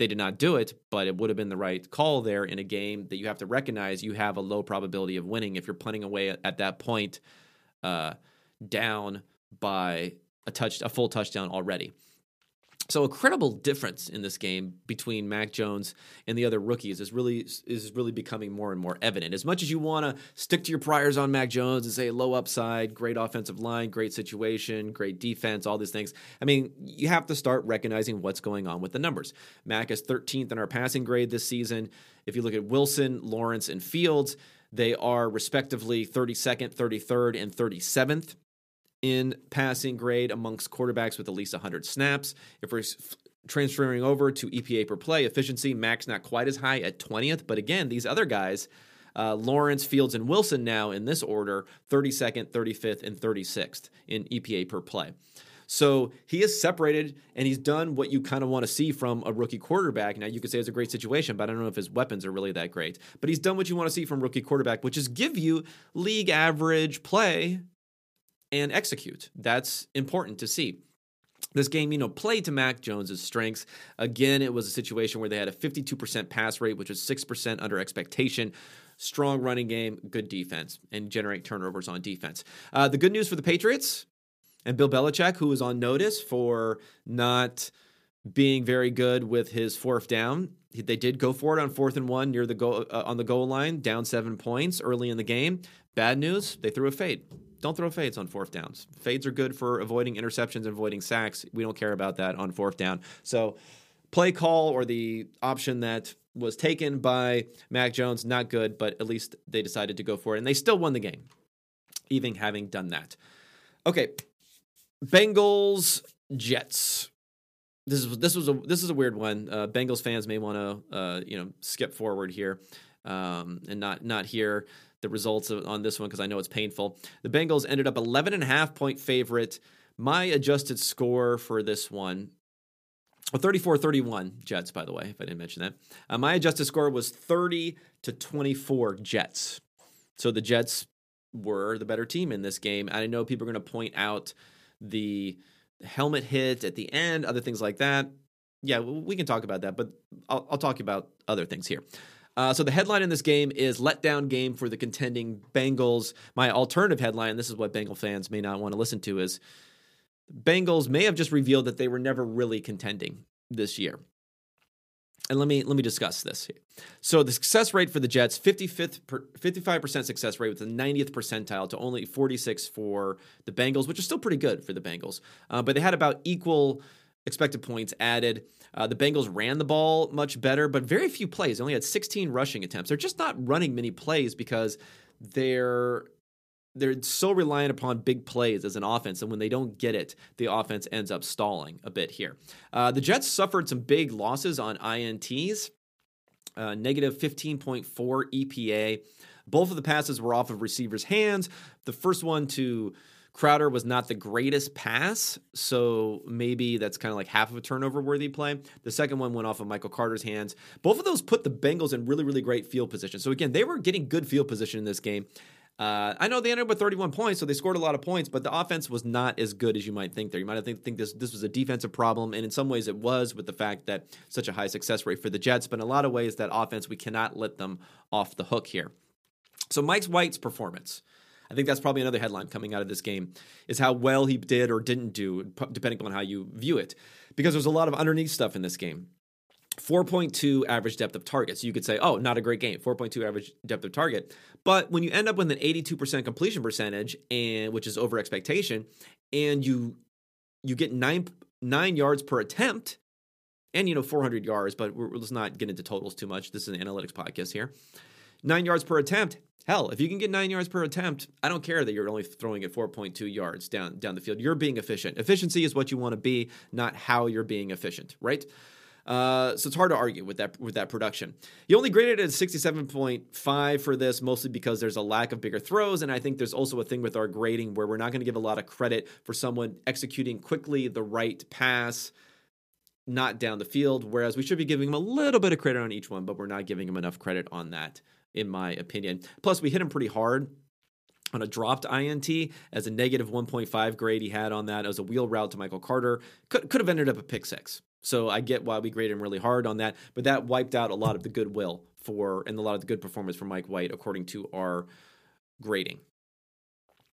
They did not do it, but it would have been the right call there in a game that you have to recognize you have a low probability of winning if you're punting away at, at that point uh, down by a touch a full touchdown already. So a credible difference in this game between Mac Jones and the other rookies is really is really becoming more and more evident. As much as you want to stick to your priors on Mac Jones and say low upside, great offensive line, great situation, great defense, all these things. I mean, you have to start recognizing what's going on with the numbers. Mac is 13th in our passing grade this season. If you look at Wilson, Lawrence, and Fields, they are respectively 32nd, 33rd, and 37th in passing grade amongst quarterbacks with at least 100 snaps. If we're transferring over to EPA per play efficiency, Mac's not quite as high at 20th, but again, these other guys, uh, Lawrence, Fields, and Wilson now in this order, 32nd, 35th, and 36th in EPA per play. So he is separated and he's done what you kind of want to see from a rookie quarterback. Now, you could say it's a great situation, but I don't know if his weapons are really that great. But he's done what you want to see from rookie quarterback, which is give you league average play and execute. That's important to see. This game, you know, played to Mac Jones's strengths. Again, it was a situation where they had a 52% pass rate, which was 6% under expectation. Strong running game, good defense, and generate turnovers on defense. Uh, the good news for the Patriots and Bill Belichick, who was on notice for not being very good with his fourth down. They did go for it on fourth and one near the goal uh, on the goal line, down seven points early in the game. Bad news: they threw a fade don't throw fades on fourth downs. Fades are good for avoiding interceptions and avoiding sacks. We don't care about that on fourth down. So, play call or the option that was taken by Mac Jones, not good, but at least they decided to go for it. And they still won the game, even having done that. Okay. Bengals, Jets. This is this was a this is a weird one. Uh, Bengals fans may want to uh, you know skip forward here um, and not not hear the results on this one because I know it's painful. The Bengals ended up 11 and a half point favorite. My adjusted score for this one, 34 31 Jets, by the way, if I didn't mention that. Uh, my adjusted score was 30 to 24 Jets. So the Jets were the better team in this game. I know people are going to point out the helmet hit at the end, other things like that. Yeah, we can talk about that, but I'll, I'll talk about other things here. Uh, so the headline in this game is letdown game for the contending Bengals. My alternative headline, this is what Bengal fans may not want to listen to, is Bengals may have just revealed that they were never really contending this year. And let me let me discuss this. Here. So the success rate for the Jets, 55th 55% success rate with the 90th percentile to only 46 for the Bengals, which is still pretty good for the Bengals. Uh, but they had about equal expected points added. Uh, the Bengals ran the ball much better, but very few plays. They only had 16 rushing attempts. They're just not running many plays because they're they're so reliant upon big plays as an offense, and when they don't get it, the offense ends up stalling a bit here. Uh, the Jets suffered some big losses on ints, uh, negative 15.4 EPA. Both of the passes were off of receivers' hands. The first one to Crowder was not the greatest pass, so maybe that's kind of like half of a turnover worthy play. The second one went off of Michael Carter's hands. Both of those put the Bengals in really, really great field position. So again, they were getting good field position in this game. Uh, I know they ended up with 31 points, so they scored a lot of points, but the offense was not as good as you might think there. You might think, think this this was a defensive problem, and in some ways it was with the fact that such a high success rate for the Jets, but in a lot of ways that offense we cannot let them off the hook here. So Mike White's performance. I think that's probably another headline coming out of this game is how well he did or didn't do, depending on how you view it. Because there's a lot of underneath stuff in this game. 4.2 average depth of target. So you could say, oh, not a great game. 4.2 average depth of target. But when you end up with an 82% completion percentage, and which is over expectation, and you you get nine nine yards per attempt, and you know 400 yards, but we're, let's not get into totals too much. This is an analytics podcast here. Nine yards per attempt. Hell, if you can get nine yards per attempt, I don't care that you're only throwing it 4.2 yards down down the field. You're being efficient. Efficiency is what you want to be, not how you're being efficient, right? Uh, so it's hard to argue with that with that production. He only graded it at 67.5 for this, mostly because there's a lack of bigger throws, and I think there's also a thing with our grading where we're not going to give a lot of credit for someone executing quickly the right pass, not down the field. Whereas we should be giving him a little bit of credit on each one, but we're not giving him enough credit on that, in my opinion. Plus, we hit him pretty hard on a dropped INT as a negative 1.5 grade he had on that as a wheel route to Michael Carter. Could, could have ended up a pick six. So I get why we grade him really hard on that, but that wiped out a lot of the goodwill for and a lot of the good performance for Mike White according to our grading.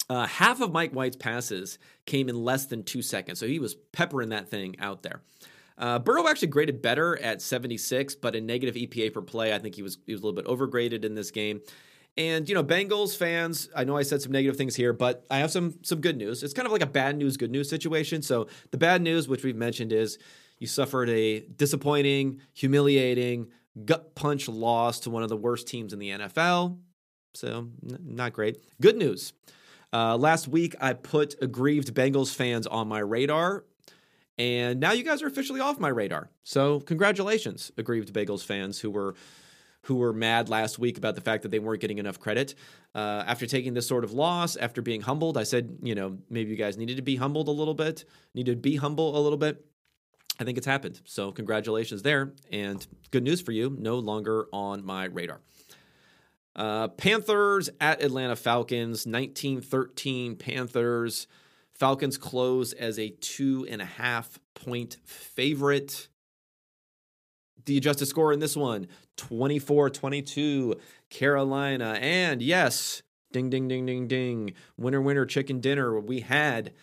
Uh, half of Mike White's passes came in less than two seconds, so he was peppering that thing out there. Uh, Burrow actually graded better at 76, but in negative EPA per play, I think he was he was a little bit overgraded in this game. And you know, Bengals fans, I know I said some negative things here, but I have some some good news. It's kind of like a bad news, good news situation. So the bad news, which we've mentioned, is you suffered a disappointing, humiliating, gut punch loss to one of the worst teams in the NFL. So n- not great. Good news. Uh, last week, I put aggrieved Bengals fans on my radar, and now you guys are officially off my radar. So congratulations, aggrieved Bengals fans who were who were mad last week about the fact that they weren't getting enough credit. Uh, after taking this sort of loss, after being humbled, I said, you know, maybe you guys needed to be humbled a little bit, needed to be humble a little bit. I think it's happened. So, congratulations there. And good news for you, no longer on my radar. Uh, Panthers at Atlanta Falcons, 1913 Panthers. Falcons close as a two and a half point favorite. The adjusted score in this one 24 22 Carolina. And yes, ding, ding, ding, ding, ding. Winner, winner, chicken dinner. We had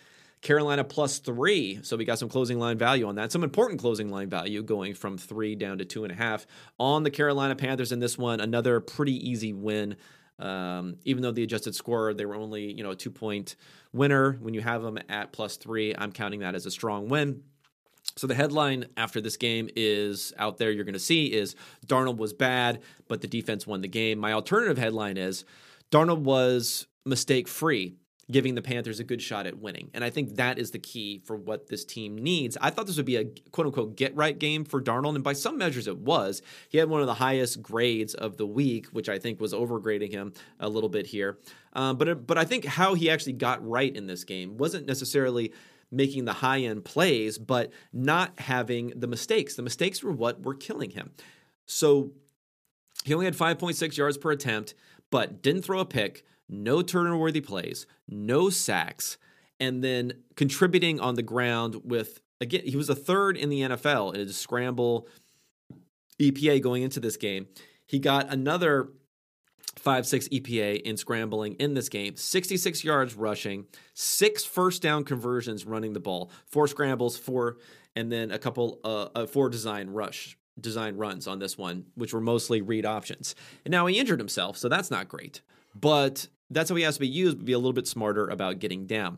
Carolina plus three. So we got some closing line value on that. Some important closing line value going from three down to two and a half on the Carolina Panthers in this one. Another pretty easy win. Um, even though the adjusted score, they were only, you know, a two point winner. When you have them at plus three, I'm counting that as a strong win. So the headline after this game is out there you're going to see is Darnold was bad, but the defense won the game. My alternative headline is Darnold was mistake free, giving the Panthers a good shot at winning. And I think that is the key for what this team needs. I thought this would be a quote unquote get right game for Darnold, and by some measures it was. He had one of the highest grades of the week, which I think was overgrading him a little bit here. Um, but but I think how he actually got right in this game wasn't necessarily making the high end plays, but not having the mistakes. The mistakes were what were killing him. So he only had 5.6 yards per attempt, but didn't throw a pick, no turnover worthy plays, no sacks, and then contributing on the ground with, again, he was a third in the NFL in a scramble EPA going into this game. He got another five six EPA in scrambling in this game, 66 yards rushing, six first down conversions running the ball, four scrambles, four, and then a couple uh, uh, four design rush design runs on this one, which were mostly read options. And now he injured himself, so that's not great. But that's how he has to be used, be a little bit smarter about getting down.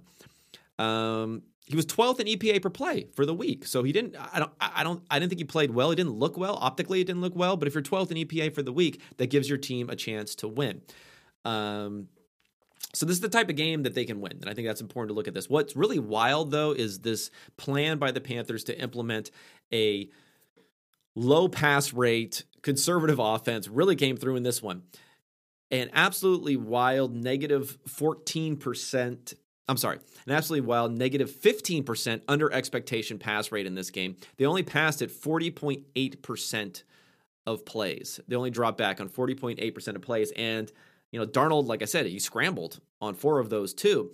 Um, he was 12th in EPA per play for the week. So he didn't I don't I don't I didn't think he played well. He didn't look well. Optically it didn't look well, but if you're 12th in EPA for the week, that gives your team a chance to win. Um so this is the type of game that they can win. And I think that's important to look at this. What's really wild though is this plan by the Panthers to implement a low pass rate, conservative offense really came through in this one. An absolutely wild negative 14% I'm sorry, an absolutely wild negative 15% under expectation pass rate in this game. They only passed at 40.8% of plays. They only dropped back on 40.8% of plays. And, you know, Darnold, like I said, he scrambled on four of those too.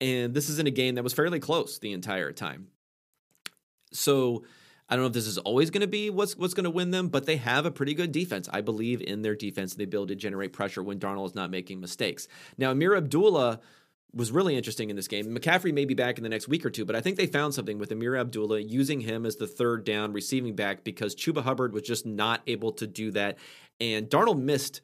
And this is in a game that was fairly close the entire time. So I don't know if this is always going to be what's what's going to win them, but they have a pretty good defense. I believe in their defense and the ability to generate pressure when Darnold is not making mistakes. Now, Ameer Abdullah was really interesting in this game. McCaffrey may be back in the next week or two, but I think they found something with Ameer Abdullah using him as the third down receiving back because Chuba Hubbard was just not able to do that. And Darnold missed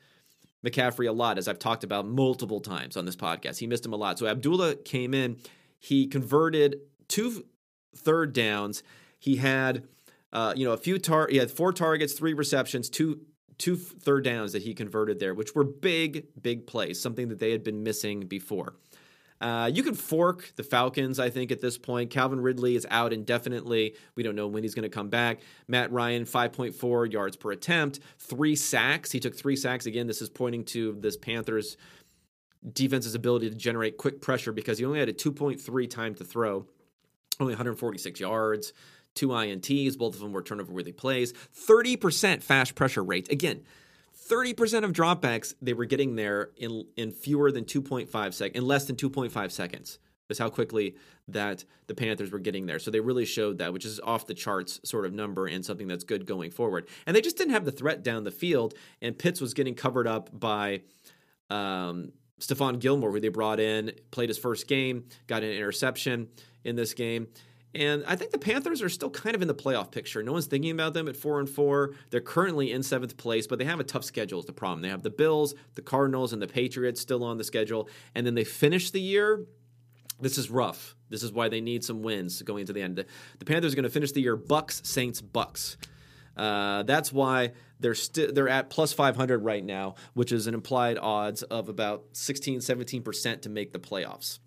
McCaffrey a lot, as I've talked about multiple times on this podcast. He missed him a lot. So Abdullah came in, he converted two third downs. He had, uh, you know, a few tar. He had four targets, three receptions, two two third downs that he converted there, which were big, big plays, something that they had been missing before. Uh, you can fork the Falcons, I think, at this point. Calvin Ridley is out indefinitely. We don't know when he's going to come back. Matt Ryan, 5.4 yards per attempt, three sacks. He took three sacks. Again, this is pointing to this Panthers defense's ability to generate quick pressure because he only had a 2.3 time to throw, only 146 yards, two INTs. Both of them were turnover worthy plays, 30% fast pressure rate. Again, 30% of dropbacks they were getting there in in fewer than 2.5 seconds, in less than 2.5 seconds. Is how quickly that the Panthers were getting there. So they really showed that, which is off the charts sort of number and something that's good going forward. And they just didn't have the threat down the field, and Pitts was getting covered up by um, Stephon Gilmore, who they brought in, played his first game, got an interception in this game. And I think the Panthers are still kind of in the playoff picture. No one's thinking about them at four and four. They're currently in seventh place, but they have a tough schedule. Is the problem? They have the Bills, the Cardinals, and the Patriots still on the schedule, and then they finish the year. This is rough. This is why they need some wins going into the end. The, the Panthers are going to finish the year Bucks, Saints, Bucks. Uh, that's why they're still they're at plus 500 right now, which is an implied odds of about 16, 17% to make the playoffs.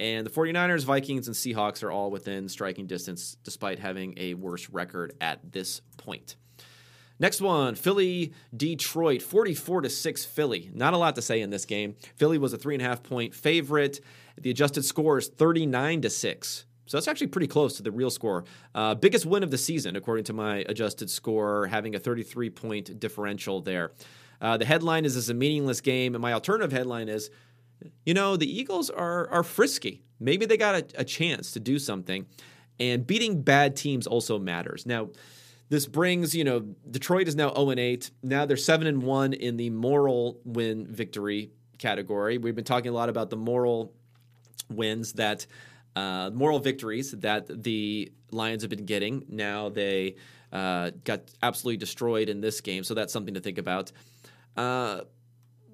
And the 49ers, Vikings, and Seahawks are all within striking distance despite having a worse record at this point. Next one, Philly, Detroit, 44 to 6 Philly. Not a lot to say in this game. Philly was a three and a half point favorite. The adjusted score is 39 to 6. So that's actually pretty close to the real score. Uh, biggest win of the season, according to my adjusted score, having a 33 point differential there. Uh, the headline is this is a meaningless game, and my alternative headline is you know, the Eagles are are frisky. Maybe they got a, a chance to do something. And beating bad teams also matters. Now, this brings, you know, Detroit is now 0 and 8. Now they're 7 and 1 in the moral win victory category. We've been talking a lot about the moral wins that uh, moral victories that the Lions have been getting. Now they uh, got absolutely destroyed in this game, so that's something to think about. Uh,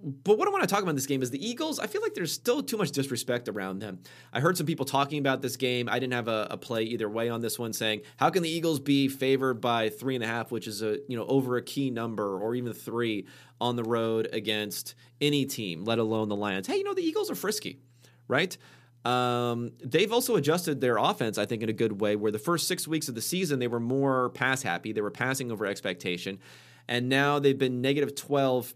but what I want to talk about in this game is the Eagles. I feel like there's still too much disrespect around them. I heard some people talking about this game. I didn't have a, a, play either way on this one, saying how can the Eagles be favored by three and a half, which is a you know over a key number, or even three on the road against any team, let alone the Lions. Hey, you know the Eagles are frisky, right? Um, they've also adjusted their offense, I think, in a good way. Where the first six weeks of the season they were more pass happy, they were passing over expectation, and now they've been negative twelve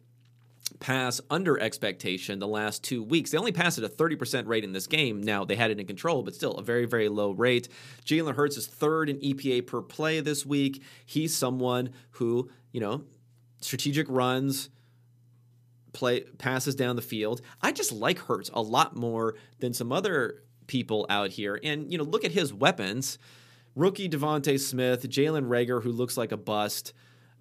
pass under expectation the last two weeks. They only passed at a 30% rate in this game. Now, they had it in control, but still a very, very low rate. Jalen Hurts is third in EPA per play this week. He's someone who, you know, strategic runs, play passes down the field. I just like Hurts a lot more than some other people out here. And, you know, look at his weapons. Rookie DeVonta Smith, Jalen Reagor, who looks like a bust.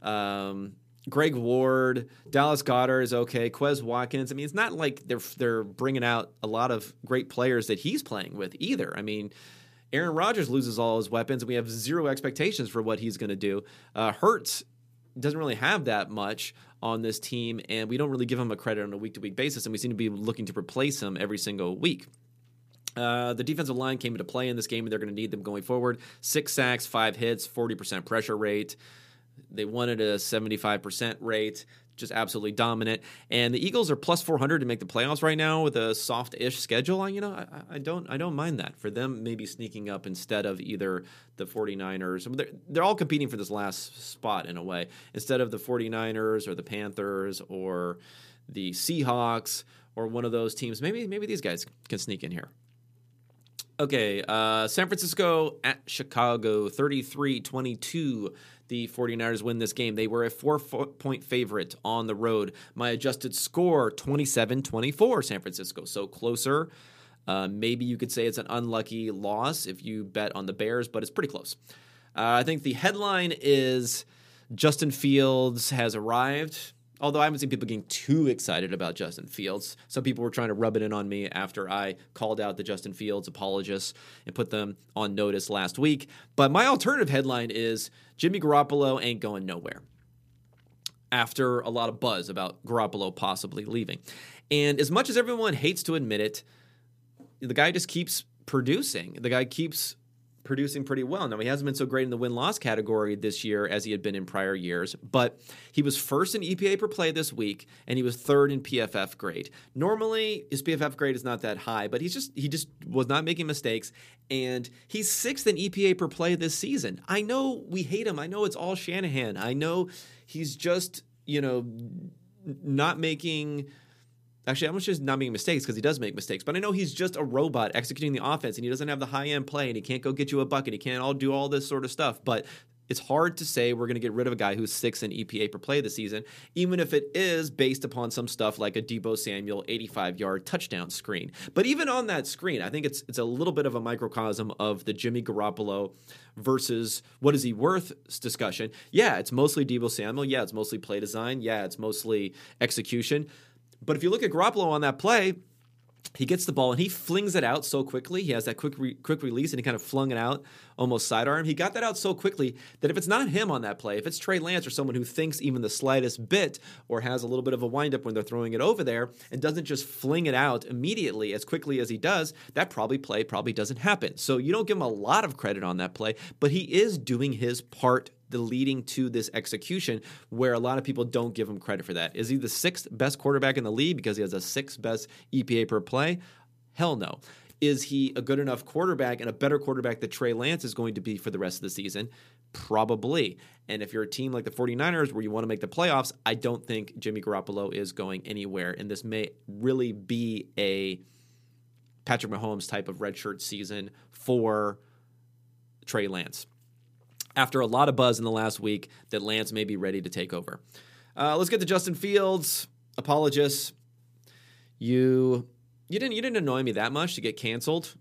Um, Greg Ward, Dallas Goedert is okay. Quez Watkins. I mean, it's not like they're they're bringing out a lot of great players that he's playing with either. I mean, Aaron Rodgers loses all his weapons, and we have zero expectations for what he's going to do. Uh, Hurts doesn't really have that much on this team, and we don't really give him a credit on a week to week basis, and we seem to be looking to replace him every single week. Uh, the defensive line came into play in this game, and they're going to need them going forward. Six sacks, five hits, 40% pressure rate. They at a 75% rate, just absolutely dominant. And the Eagles are plus 400 to make the playoffs right now with a soft-ish schedule. You know, I, I don't I don't mind that. For them maybe sneaking up instead of either the 49ers. They're, they're all competing for this last spot in a way. Instead of the 49ers or the Panthers or the Seahawks or one of those teams, maybe maybe these guys can sneak in here. Okay, uh, San Francisco at Chicago, 33 22. The 49ers win this game. They were a four point favorite on the road. My adjusted score 27 24, San Francisco. So closer. Uh, maybe you could say it's an unlucky loss if you bet on the Bears, but it's pretty close. Uh, I think the headline is Justin Fields has arrived. Although I haven't seen people getting too excited about Justin Fields. Some people were trying to rub it in on me after I called out the Justin Fields apologists and put them on notice last week. But my alternative headline is Jimmy Garoppolo ain't going nowhere after a lot of buzz about Garoppolo possibly leaving. And as much as everyone hates to admit it, the guy just keeps producing. The guy keeps producing pretty well. Now, he hasn't been so great in the win loss category this year as he had been in prior years, but he was first in EPA per play this week, and he was third in PFF grade. Normally, his PFF grade is not that high, but he's just he just was not making mistakes, and he's sixth in EPA per play this season. I know we hate him. I know it's all Shanahan. I know he's just you know not making Actually, I'm just not making mistakes because he does make mistakes, but I know he's just a robot executing the offense and he doesn't have the high end play and he can't go get you a bucket. He can't all do all this sort of stuff. But it's hard to say we're going to get rid of a guy who's six in EPA per play this season, even if it is based upon some stuff like a Deebo Samuel 85 yard touchdown screen. But even on that screen, I think it's it's a little bit of a microcosm of the Jimmy Garoppolo versus what is he worth discussion. Yeah, it's mostly Deebo Samuel. Yeah, it's mostly play design. Yeah, it's mostly execution. But if you look at Garoppolo on that play, he gets the ball and he flings it out so quickly. He has that quick re- quick release and he kind of flung it out almost sidearm. He got that out so quickly that if it's not him on that play, if it's Trey Lance or someone who thinks even the slightest bit or has a little bit of a windup when they're throwing it over there and doesn't just fling it out immediately as quickly as he does, that probably play probably doesn't happen. So you don't give him a lot of credit on that play, but he is doing his part the leading to this execution where a lot of people don't give him credit for that. Is he the sixth best quarterback in the league because he has a sixth best EPA per play? Hell no. Is he a good enough quarterback and a better quarterback that Trey Lance is going to be for the rest of the season? Probably. And if you're a team like the 49ers where you want to make the playoffs, I don't think Jimmy Garoppolo is going anywhere. And this may really be a Patrick Mahomes type of redshirt season for Trey Lance after a lot of buzz in the last week that Lance may be ready to take over. Uh, let's get to Justin Fields. Apologists, you you didn't you didn't annoy me that much to get canceled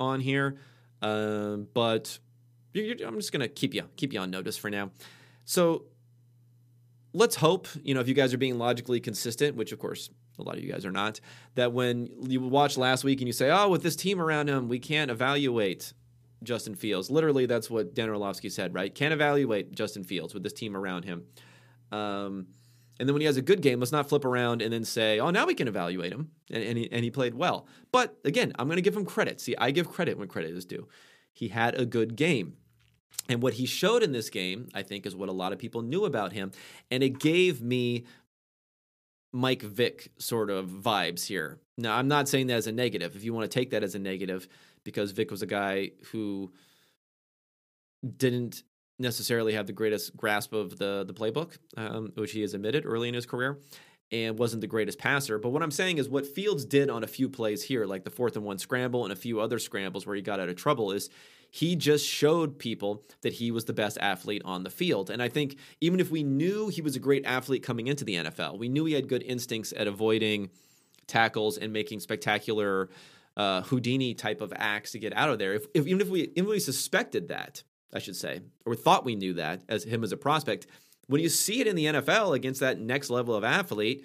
on here, uh, but I'm just gonna keep you keep you on notice for now. So let's hope you know if you guys are being logically consistent, which of course a lot of you guys are not, that when you watch last week and you say, "Oh, with this team around him, we can't evaluate." Justin Fields. Literally, that's what Dan Orlovsky said, right? Can't evaluate Justin Fields with this team around him. Um, and then when he has a good game, let's not flip around and then say, oh, now we can evaluate him. And, and, he, and he played well. But again, I'm going to give him credit. See, I give credit when credit is due. He had a good game. And what he showed in this game, I think, is what a lot of people knew about him. And it gave me Mike Vick sort of vibes here. Now, I'm not saying that as a negative. If you want to take that as a negative, because Vick was a guy who didn't necessarily have the greatest grasp of the the playbook, um, which he has admitted early in his career, and wasn't the greatest passer. But what I'm saying is what Fields did on a few plays here, like the fourth and one scramble and a few other scrambles where he got out of trouble, is he just showed people that he was the best athlete on the field. And I think even if we knew he was a great athlete coming into the NFL, we knew he had good instincts at avoiding tackles and making spectacular uh, Houdini type of acts to get out of there. If, if, even if we even if we suspected that, I should say, or thought we knew that as him as a prospect, when you see it in the NFL against that next level of athlete,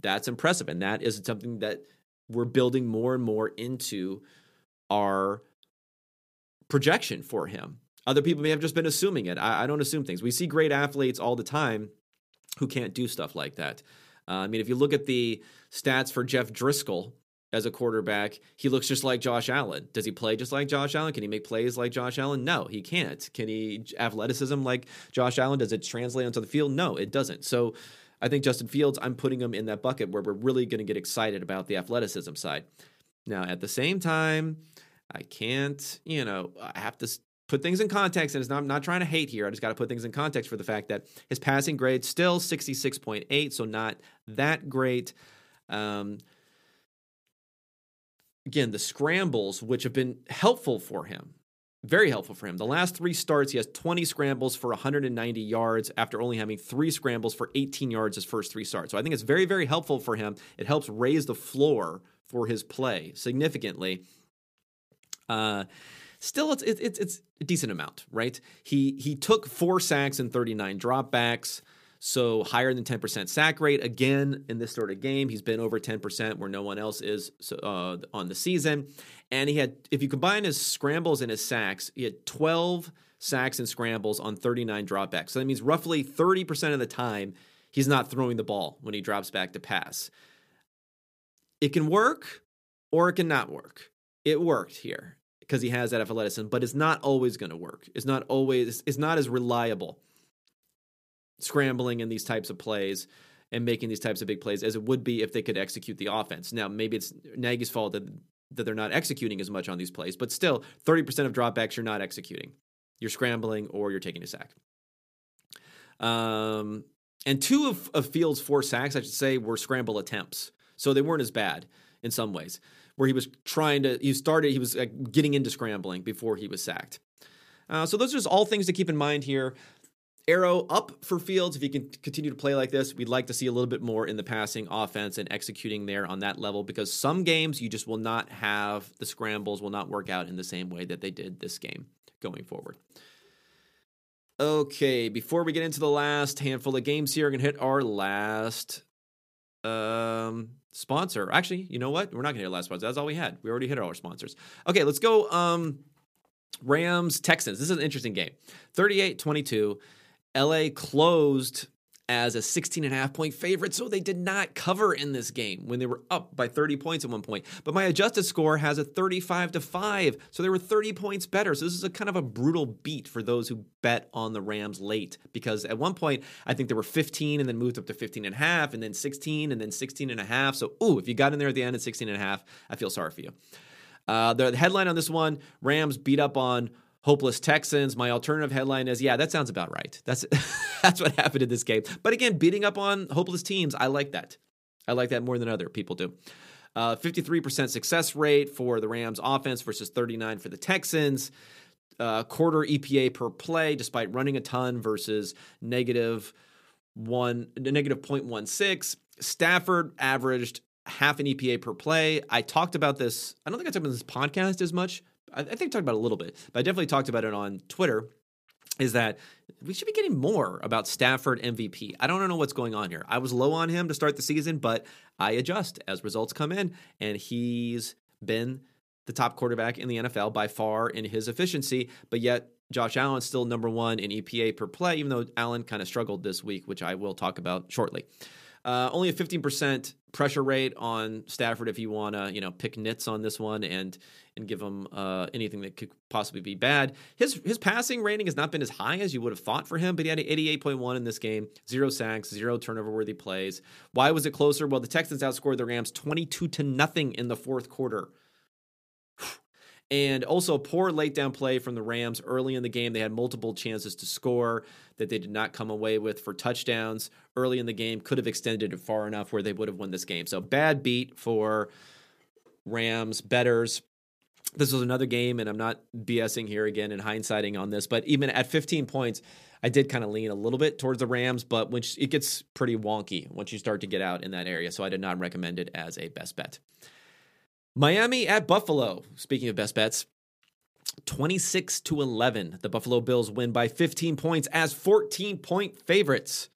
that's impressive, and that is something that we're building more and more into our projection for him. Other people may have just been assuming it. I, I don't assume things. We see great athletes all the time who can't do stuff like that. Uh, I mean, if you look at the stats for Jeff Driskel as a quarterback, he looks just like Josh Allen. Does he play just like Josh Allen? Can he make plays like Josh Allen? No, he can't. Can he athleticism like Josh Allen? Does it translate onto the field? No, it doesn't. So I think Justin Fields, I'm putting him in that bucket where we're really going to get excited about the athleticism side. Now, at the same time, I can't, you know, I have to put things in context, and it's not, I'm not trying to hate here. I just got to put things in context for the fact that his passing grade is still 66.8, so not that great. Um, again, the scrambles, which have been helpful for him, very helpful for him. The last three starts, he has 20 scrambles for 190 yards after only having three scrambles for 18 yards his first three starts. So I think it's very, very helpful for him. It helps raise the floor for his play significantly. Uh, still, it's it's it's a decent amount, right? He he took four sacks and 39 dropbacks. So higher than 10% sack rate. Again, in this sort of game, he's been over 10% where no one else is uh, on the season. And he had, if you combine his scrambles and his sacks, he had 12 sacks and scrambles on 39 dropbacks. So that means roughly 30% of the time he's not throwing the ball when he drops back to pass. It can work or it can not work. It worked here because he has that athleticism, but it's not always going to work. It's not always, it's not as reliable scrambling in these types of plays and making these types of big plays as it would be if they could execute the offense. Now, maybe it's Nagy's fault that that they're not executing as much on these plays, but still, 30% of dropbacks you're not executing. You're scrambling or you're taking a sack. Um, and two of, of Fields' four sacks, I should say, were scramble attempts. So they weren't as bad in some ways, where he was trying to, he started, he was getting into scrambling before he was sacked. Uh, so those are just all things to keep in mind here arrow up for Fields if he can continue to play like this. We'd like to see a little bit more in the passing offense and executing there on that level because some games you just will not have the scrambles will not work out in the same way that they did this game going forward. Okay, before we get into the last handful of games here, I'm gonna hit our last um, sponsor. Actually, you know what? We're not gonna hit our last sponsor. That's all we had. We already hit all our sponsors. Okay, let's go. Um, Rams Texans. This is an interesting game. 38 22. LA closed as a 16 and a half point favorite, so they did not cover in this game when they were up by 30 points at one point. But my adjusted score has a 35 to 5, so they were 30 points better. So this is a kind of a brutal beat for those who bet on the Rams late because at one point I think they were 15 and then moved up to 15 and a half and then 16 and then 16 and a half. So ooh, if you got in there at the end at 16 and a half, I feel sorry for you. Uh, the headline on this one Rams beat up on hopeless Texans. My alternative headline is, yeah, that sounds about right. That's [LAUGHS] that's what happened in this game. But again, beating up on hopeless teams, I like that. I like that more than other people do. Uh, 53% success rate for the Rams offense versus 39 for the Texans. Uh, quarter EPA per play, despite running a ton versus negative one, negative 0.16. Stafford averaged half an EPA per play. I talked about this. I don't think I talked about this podcast as much, I, think I talked about it a little bit, but I definitely talked about it on Twitter. Is that we should be getting more about Stafford MVP. I don't know what's going on here. I was low on him to start the season, but I adjust as results come in, and he's been the top quarterback in the NFL by far in his efficiency, but yet Josh Allen's still number one in EPA per play, even though Allen kind of struggled this week, which I will talk about shortly. Uh, only a 15% pressure rate on Stafford if you want to, you know, pick nits on this one and and give him uh, anything that could possibly be bad. His his passing rating has not been as high as you would have thought for him, but he had an 88.1 in this game, zero sacks, zero turnover worthy plays. Why was it closer? Well, the Texans outscored the Rams 22 to nothing in the fourth quarter. [SIGHS] And also poor late down play from the Rams early in the game. They had multiple chances to score that they did not come away with for touchdowns early in the game. Could have extended it far enough where they would have won this game. So bad beat for Rams betters. This was another game, and I'm not BSing here again and hindsighting on this, but even at 15 points, I did kind of lean a little bit towards the Rams, but when it gets pretty wonky once you start to get out in that area. So I did not recommend it as a best bet. Miami at Buffalo. Speaking of best bets, 26 to 11. The Buffalo Bills win by 15 points as 14 point favorites.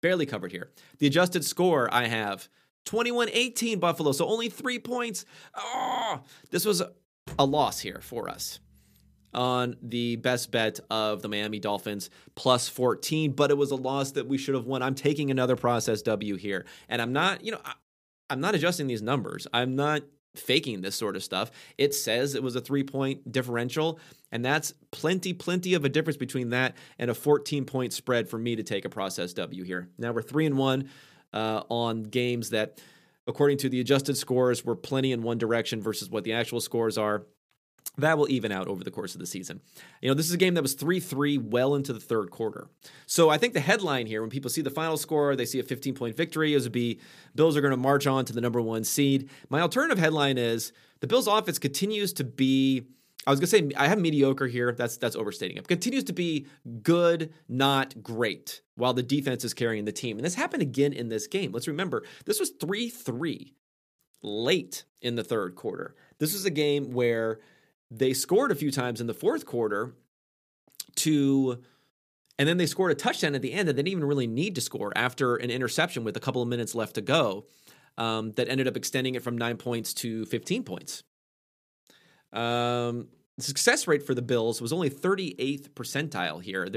Barely covered here. The adjusted score I have 21 18 Buffalo, so only three points. Oh, this was a loss here for us on the best bet of the Miami Dolphins plus 14, but it was a loss that we should have won. I'm taking another process W here. And I'm not, you know, I, I'm not adjusting these numbers. I'm not faking this sort of stuff. It says it was a three point differential, and that's plenty, plenty of a difference between that and a 14 point spread for me to take a process W here. Now we're three and one uh, on games that, according to the adjusted scores, were plenty in one direction versus what the actual scores are. that will even out over the course of the season. You know, this is a game that was 3 3 well into the third quarter. So I think the headline here, when people see the final score, they see a 15 point victory, is to be Bills are going to march on to the number one seed. My alternative headline is the Bills offense continues to be. I was gonna say I have mediocre here. That's that's overstating it. Continues to be good, not great, while the defense is carrying the team. And this happened again in this game. Let's remember this was three three late in the third quarter. This was a game where they scored a few times in the fourth quarter to and then they scored a touchdown at the end that they didn't even really need to score after an interception with a couple of minutes left to go um, that ended up extending it from nine points to 15 points. Um, success rate for the Bills was only 38th percentile here.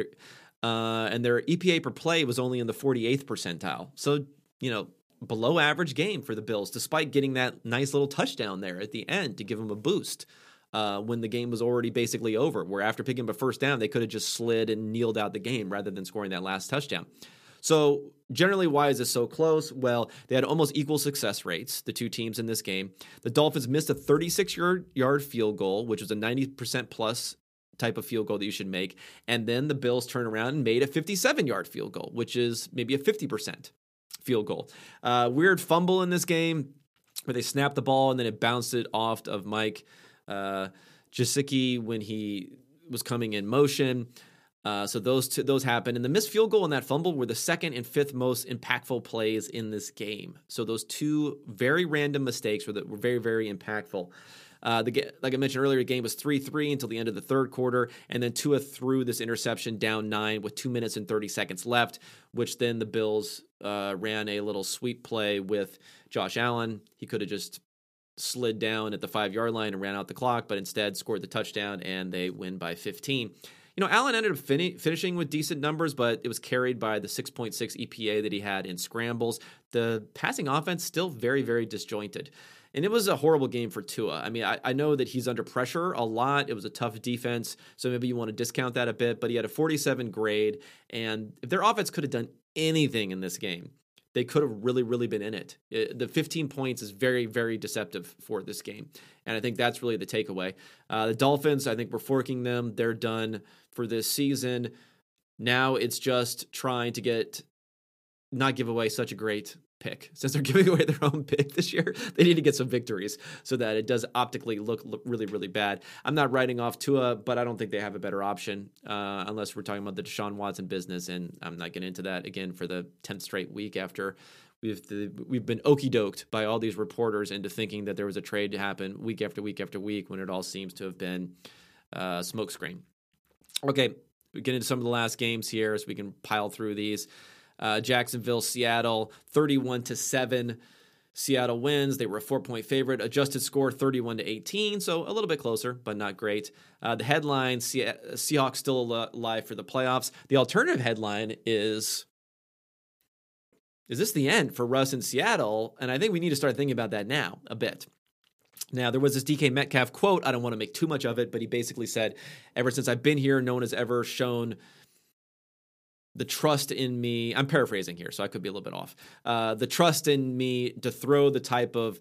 Uh, and their EPA per play was only in the 48th percentile. So, you know, below average game for the Bills, despite getting that nice little touchdown there at the end to give them a boost uh, when the game was already basically over. Where after picking up a first down, they could have just slid and kneeled out the game rather than scoring that last touchdown. So, generally, why is this so close? Well, they had almost equal success rates, the two teams in this game. The Dolphins missed a 36 yard field goal, which was a 90% plus type of field goal that you should make. And then the Bills turned around and made a 57 yard field goal, which is maybe a 50% field goal. Uh, weird fumble in this game where they snapped the ball and then it bounced it off of Mike uh, Gesicki when he was coming in motion. Uh, so those two, those happened, and the missed field goal and that fumble were the second and fifth most impactful plays in this game. So those two very random mistakes were, were very very impactful. Uh, the like I mentioned earlier, the game was three three until the end of the third quarter, and then Tua threw this interception down nine with two minutes and thirty seconds left, which then the Bills uh, ran a little sweep play with Josh Allen. He could have just slid down at the five yard line and ran out the clock, but instead scored the touchdown and they win by 15. You know, Allen ended up fin- finishing with decent numbers, but it was carried by the 6.6 EPA that he had in scrambles. The passing offense still very, very disjointed. And it was a horrible game for Tua. I mean, I, I, know that he's under pressure a lot. It was a tough defense, so maybe you want to discount that a bit. But he had a 47 grade, and if their offense could have done anything in this game, they could have really, really been in it. it. The 15 points is very, very deceptive for this game. And I think that's really the takeaway. Uh, the Dolphins, I think we're forking them. They're done for this season. Now it's just trying to get, not give away such a great pick. [LAUGHS] Since they're giving away their own pick this year, [LAUGHS] they need to get some victories so that it does optically look, look really, really bad. I'm not writing off Tua, but I don't think they have a better option uh, unless we're talking about the Deshaun Watson business. And I'm not getting into that again for the 10th straight week after we've the, we've been okey doked by all these reporters into thinking that there was a trade to happen week after week after week when it all seems to have been uh, smokescreen. Okay, we get into some of the last games here so we can pile through these. Uh, Jacksonville, Seattle, 31 to 7. Seattle wins. They were a four point favorite. Adjusted score 31 to 18, so a little bit closer, but not great. Uh, the headline Se- Seahawks still alive for the playoffs. The alternative headline is Is this the end for Russ in Seattle? And I think we need to start thinking about that now a bit. Now, there was this DK Metcalf quote. I don't want to make too much of it, but he basically said, Ever since I've been here, no one has ever shown the trust in me. I'm paraphrasing here, so I could be a little bit off. Uh, the trust in me to throw the type of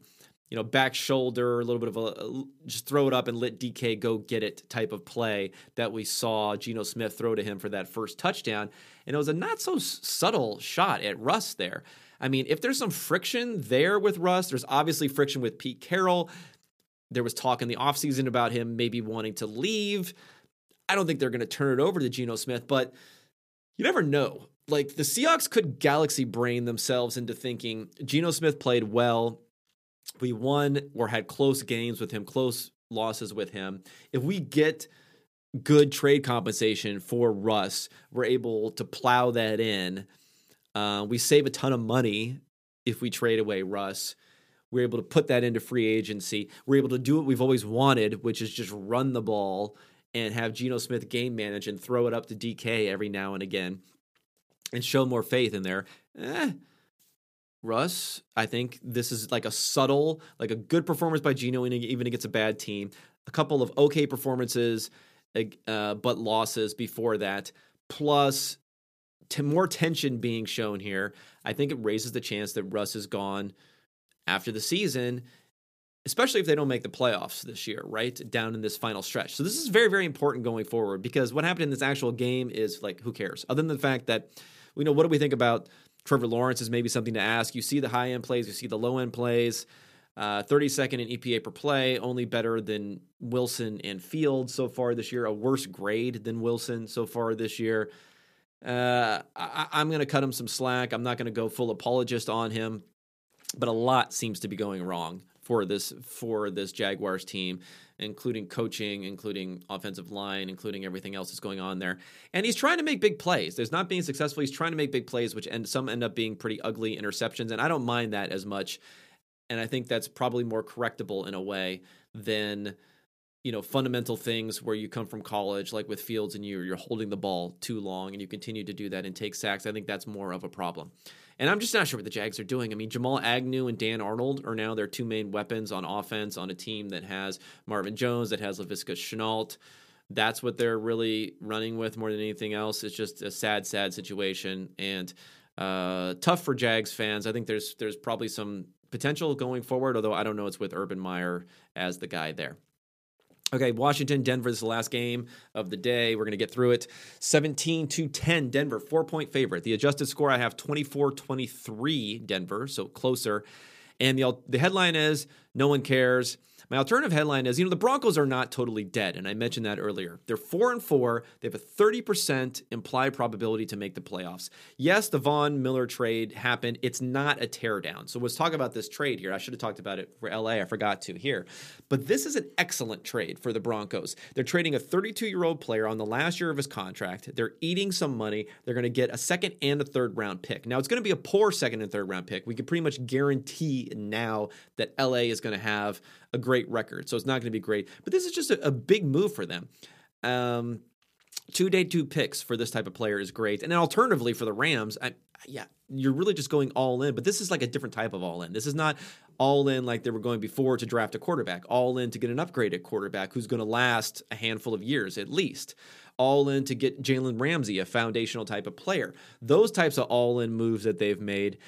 you know back shoulder, a little bit of a just throw it up and let DK go get it type of play that we saw Geno Smith throw to him for that first touchdown, and it was a not so subtle shot at Russ there. I mean, if there's some friction there with Russ, there's obviously friction with Pete Carroll. There was talk in the offseason about him maybe wanting to leave. I don't think they're going to turn it over to Geno Smith, but you never know. Like the Seahawks could galaxy brain themselves into thinking Geno Smith played well. We won or had close games with him, close losses with him. If we get good trade compensation for Russ, we're able to plow that in. Uh, we save a ton of money if we trade away Russ. We're able to put that into free agency. We're able to do what we've always wanted, which is just run the ball and have Geno Smith game manage and throw it up to DK every now and again and show more faith in there. Eh, Russ, I think this is like a subtle, like a good performance by Geno, even against a bad team. A couple of okay performances, uh, but losses before that, plus t- more tension being shown here. I think it raises the chance that Russ is gone after the season especially if they don't make the playoffs this year, right? Down in this final stretch. So this is very, very important going forward because what happened in this actual game is like, who cares? Other than the fact that, you know, what do we think about Trevor Lawrence is maybe something to ask. You see the high end plays, you see the low end plays. Uh, 32nd in EPA per play, only better than Wilson and Fields so far this year. A worse grade than Wilson so far this year. Uh, I, am going to cut him some slack. I'm not going to go full apologist on him, but a lot seems to be going wrong for this for this Jaguars team, including coaching, including offensive line, including everything else that's going on there. And he's trying to make big plays. There's not being successful. He's trying to make big plays, which end some end up being pretty ugly interceptions. And I don't mind that as much. And I think that's probably more correctable in a way than you know fundamental things where you come from college like with fields and you you're holding the ball too long and you continue to do that and take sacks i think that's more of a problem and I'm just not sure what the Jags are doing. I mean, Jamal Agnew and Dan Arnold are now their two main weapons on offense on a team that has Marvin Jones, that has Laviska Shenault. That's what they're really running with more than anything else. It's just a sad, sad situation and uh, tough for Jags fans. I think there's there's probably some potential going forward, although I don't know it's with Urban Meyer as the guy there. Okay, Washington, Denver is the last game of the day. We're going to get through it. 17 to 10, Denver, four point favorite. The adjusted score, I have 24 23, Denver, so closer. And the, the headline is No one cares. My alternative headline is, you know, the Broncos are not totally dead, and I mentioned that earlier. They're four and four. They have a thirty percent implied probability to make the playoffs. Yes, the Von Miller trade happened. It's not a teardown. So let's talk about this trade here. I should have talked about it for LA. I forgot to here, but this is an excellent trade for the Broncos. They're trading a 32 year old player on the last year of his contract. They're eating some money. They're going to get a second and a third round pick. Now it's going to be a poor second and third round pick. We can pretty much guarantee now that LA is going to have a great record. So it's not going to be great. But this is just a, a big move for them. Um, two day two picks for this type of player is great. And then alternatively for the Rams, I, yeah, you're really just going all in. But this is like a different type of all in. This is not all in like they were going before to draft a quarterback, all in to get an upgraded quarterback who's going to last a handful of years at least. All in to get Jalen Ramsey, a foundational type of player. Those types of all in moves that they've made.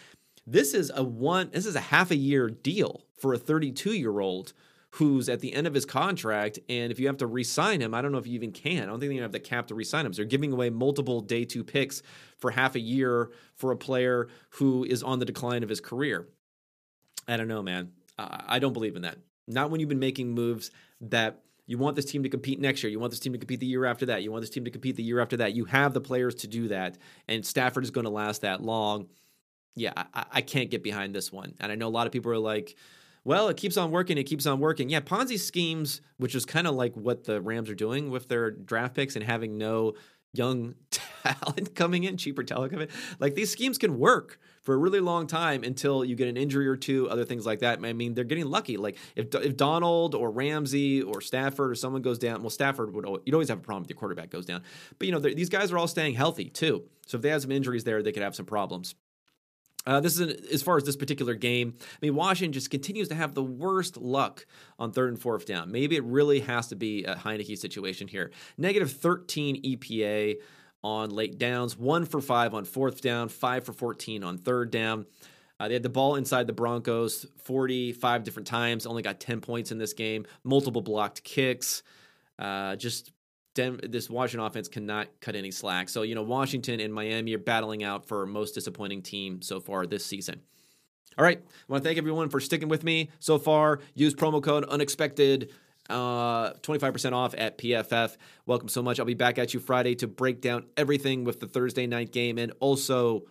This is a one. This is a half a year deal for a 32 year old who's at the end of his contract. And if you have to re-sign him, I don't know if you even can. I don't think you have the cap to re-sign him. So they're giving away multiple day two picks for half a year for a player who is on the decline of his career. I don't know, man. I don't believe in that. Not when you've been making moves that you want this team to compete next year. You want this team to compete the year after that. You want this team to compete the year after that. You have the players to do that. And Stafford is going to last that long yeah, I, I can't get behind this one. And I know a lot of people are like, well, it keeps on working. It keeps on working. Yeah, Ponzi schemes, which is kind of like what the Rams are doing with their draft picks and having no young [LAUGHS] talent coming in, cheaper talent coming in. Like these schemes can work for a really long time until you get an injury or two, other things like that. I mean, they're getting lucky. Like if, if Donald or Ramsey or Stafford or someone goes down, well, Stafford would you'd always have a problem if your quarterback goes down. But you know, these guys are all staying healthy too. So if they have some injuries there, they could have some problems. Uh, this is an, as far as this particular game. I mean, Washington just continues to have the worst luck on third and fourth down. Maybe it really has to be a Heinicke situation here. Negative 13 EPA on late downs, one for five on fourth down, five for 14 on third down. Uh, they had the ball inside the Broncos 45 different times, only got 10 points in this game, multiple blocked kicks. Uh, just Den- this Washington offense cannot cut any slack. So, you know, Washington and Miami are battling out for most disappointing team so far this season. All right. I want to thank everyone for sticking with me so far. Use promo code unexpected. Uh, 25% off at PFF. Welcome so much. I'll be back at you Friday to break down everything with the Thursday night game and also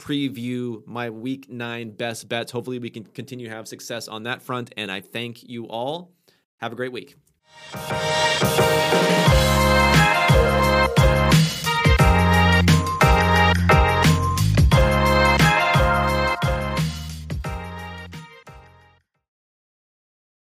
preview my week nine best bets. Hopefully, we can continue to have success on that front. And I thank you all. Have a great week. Thank you.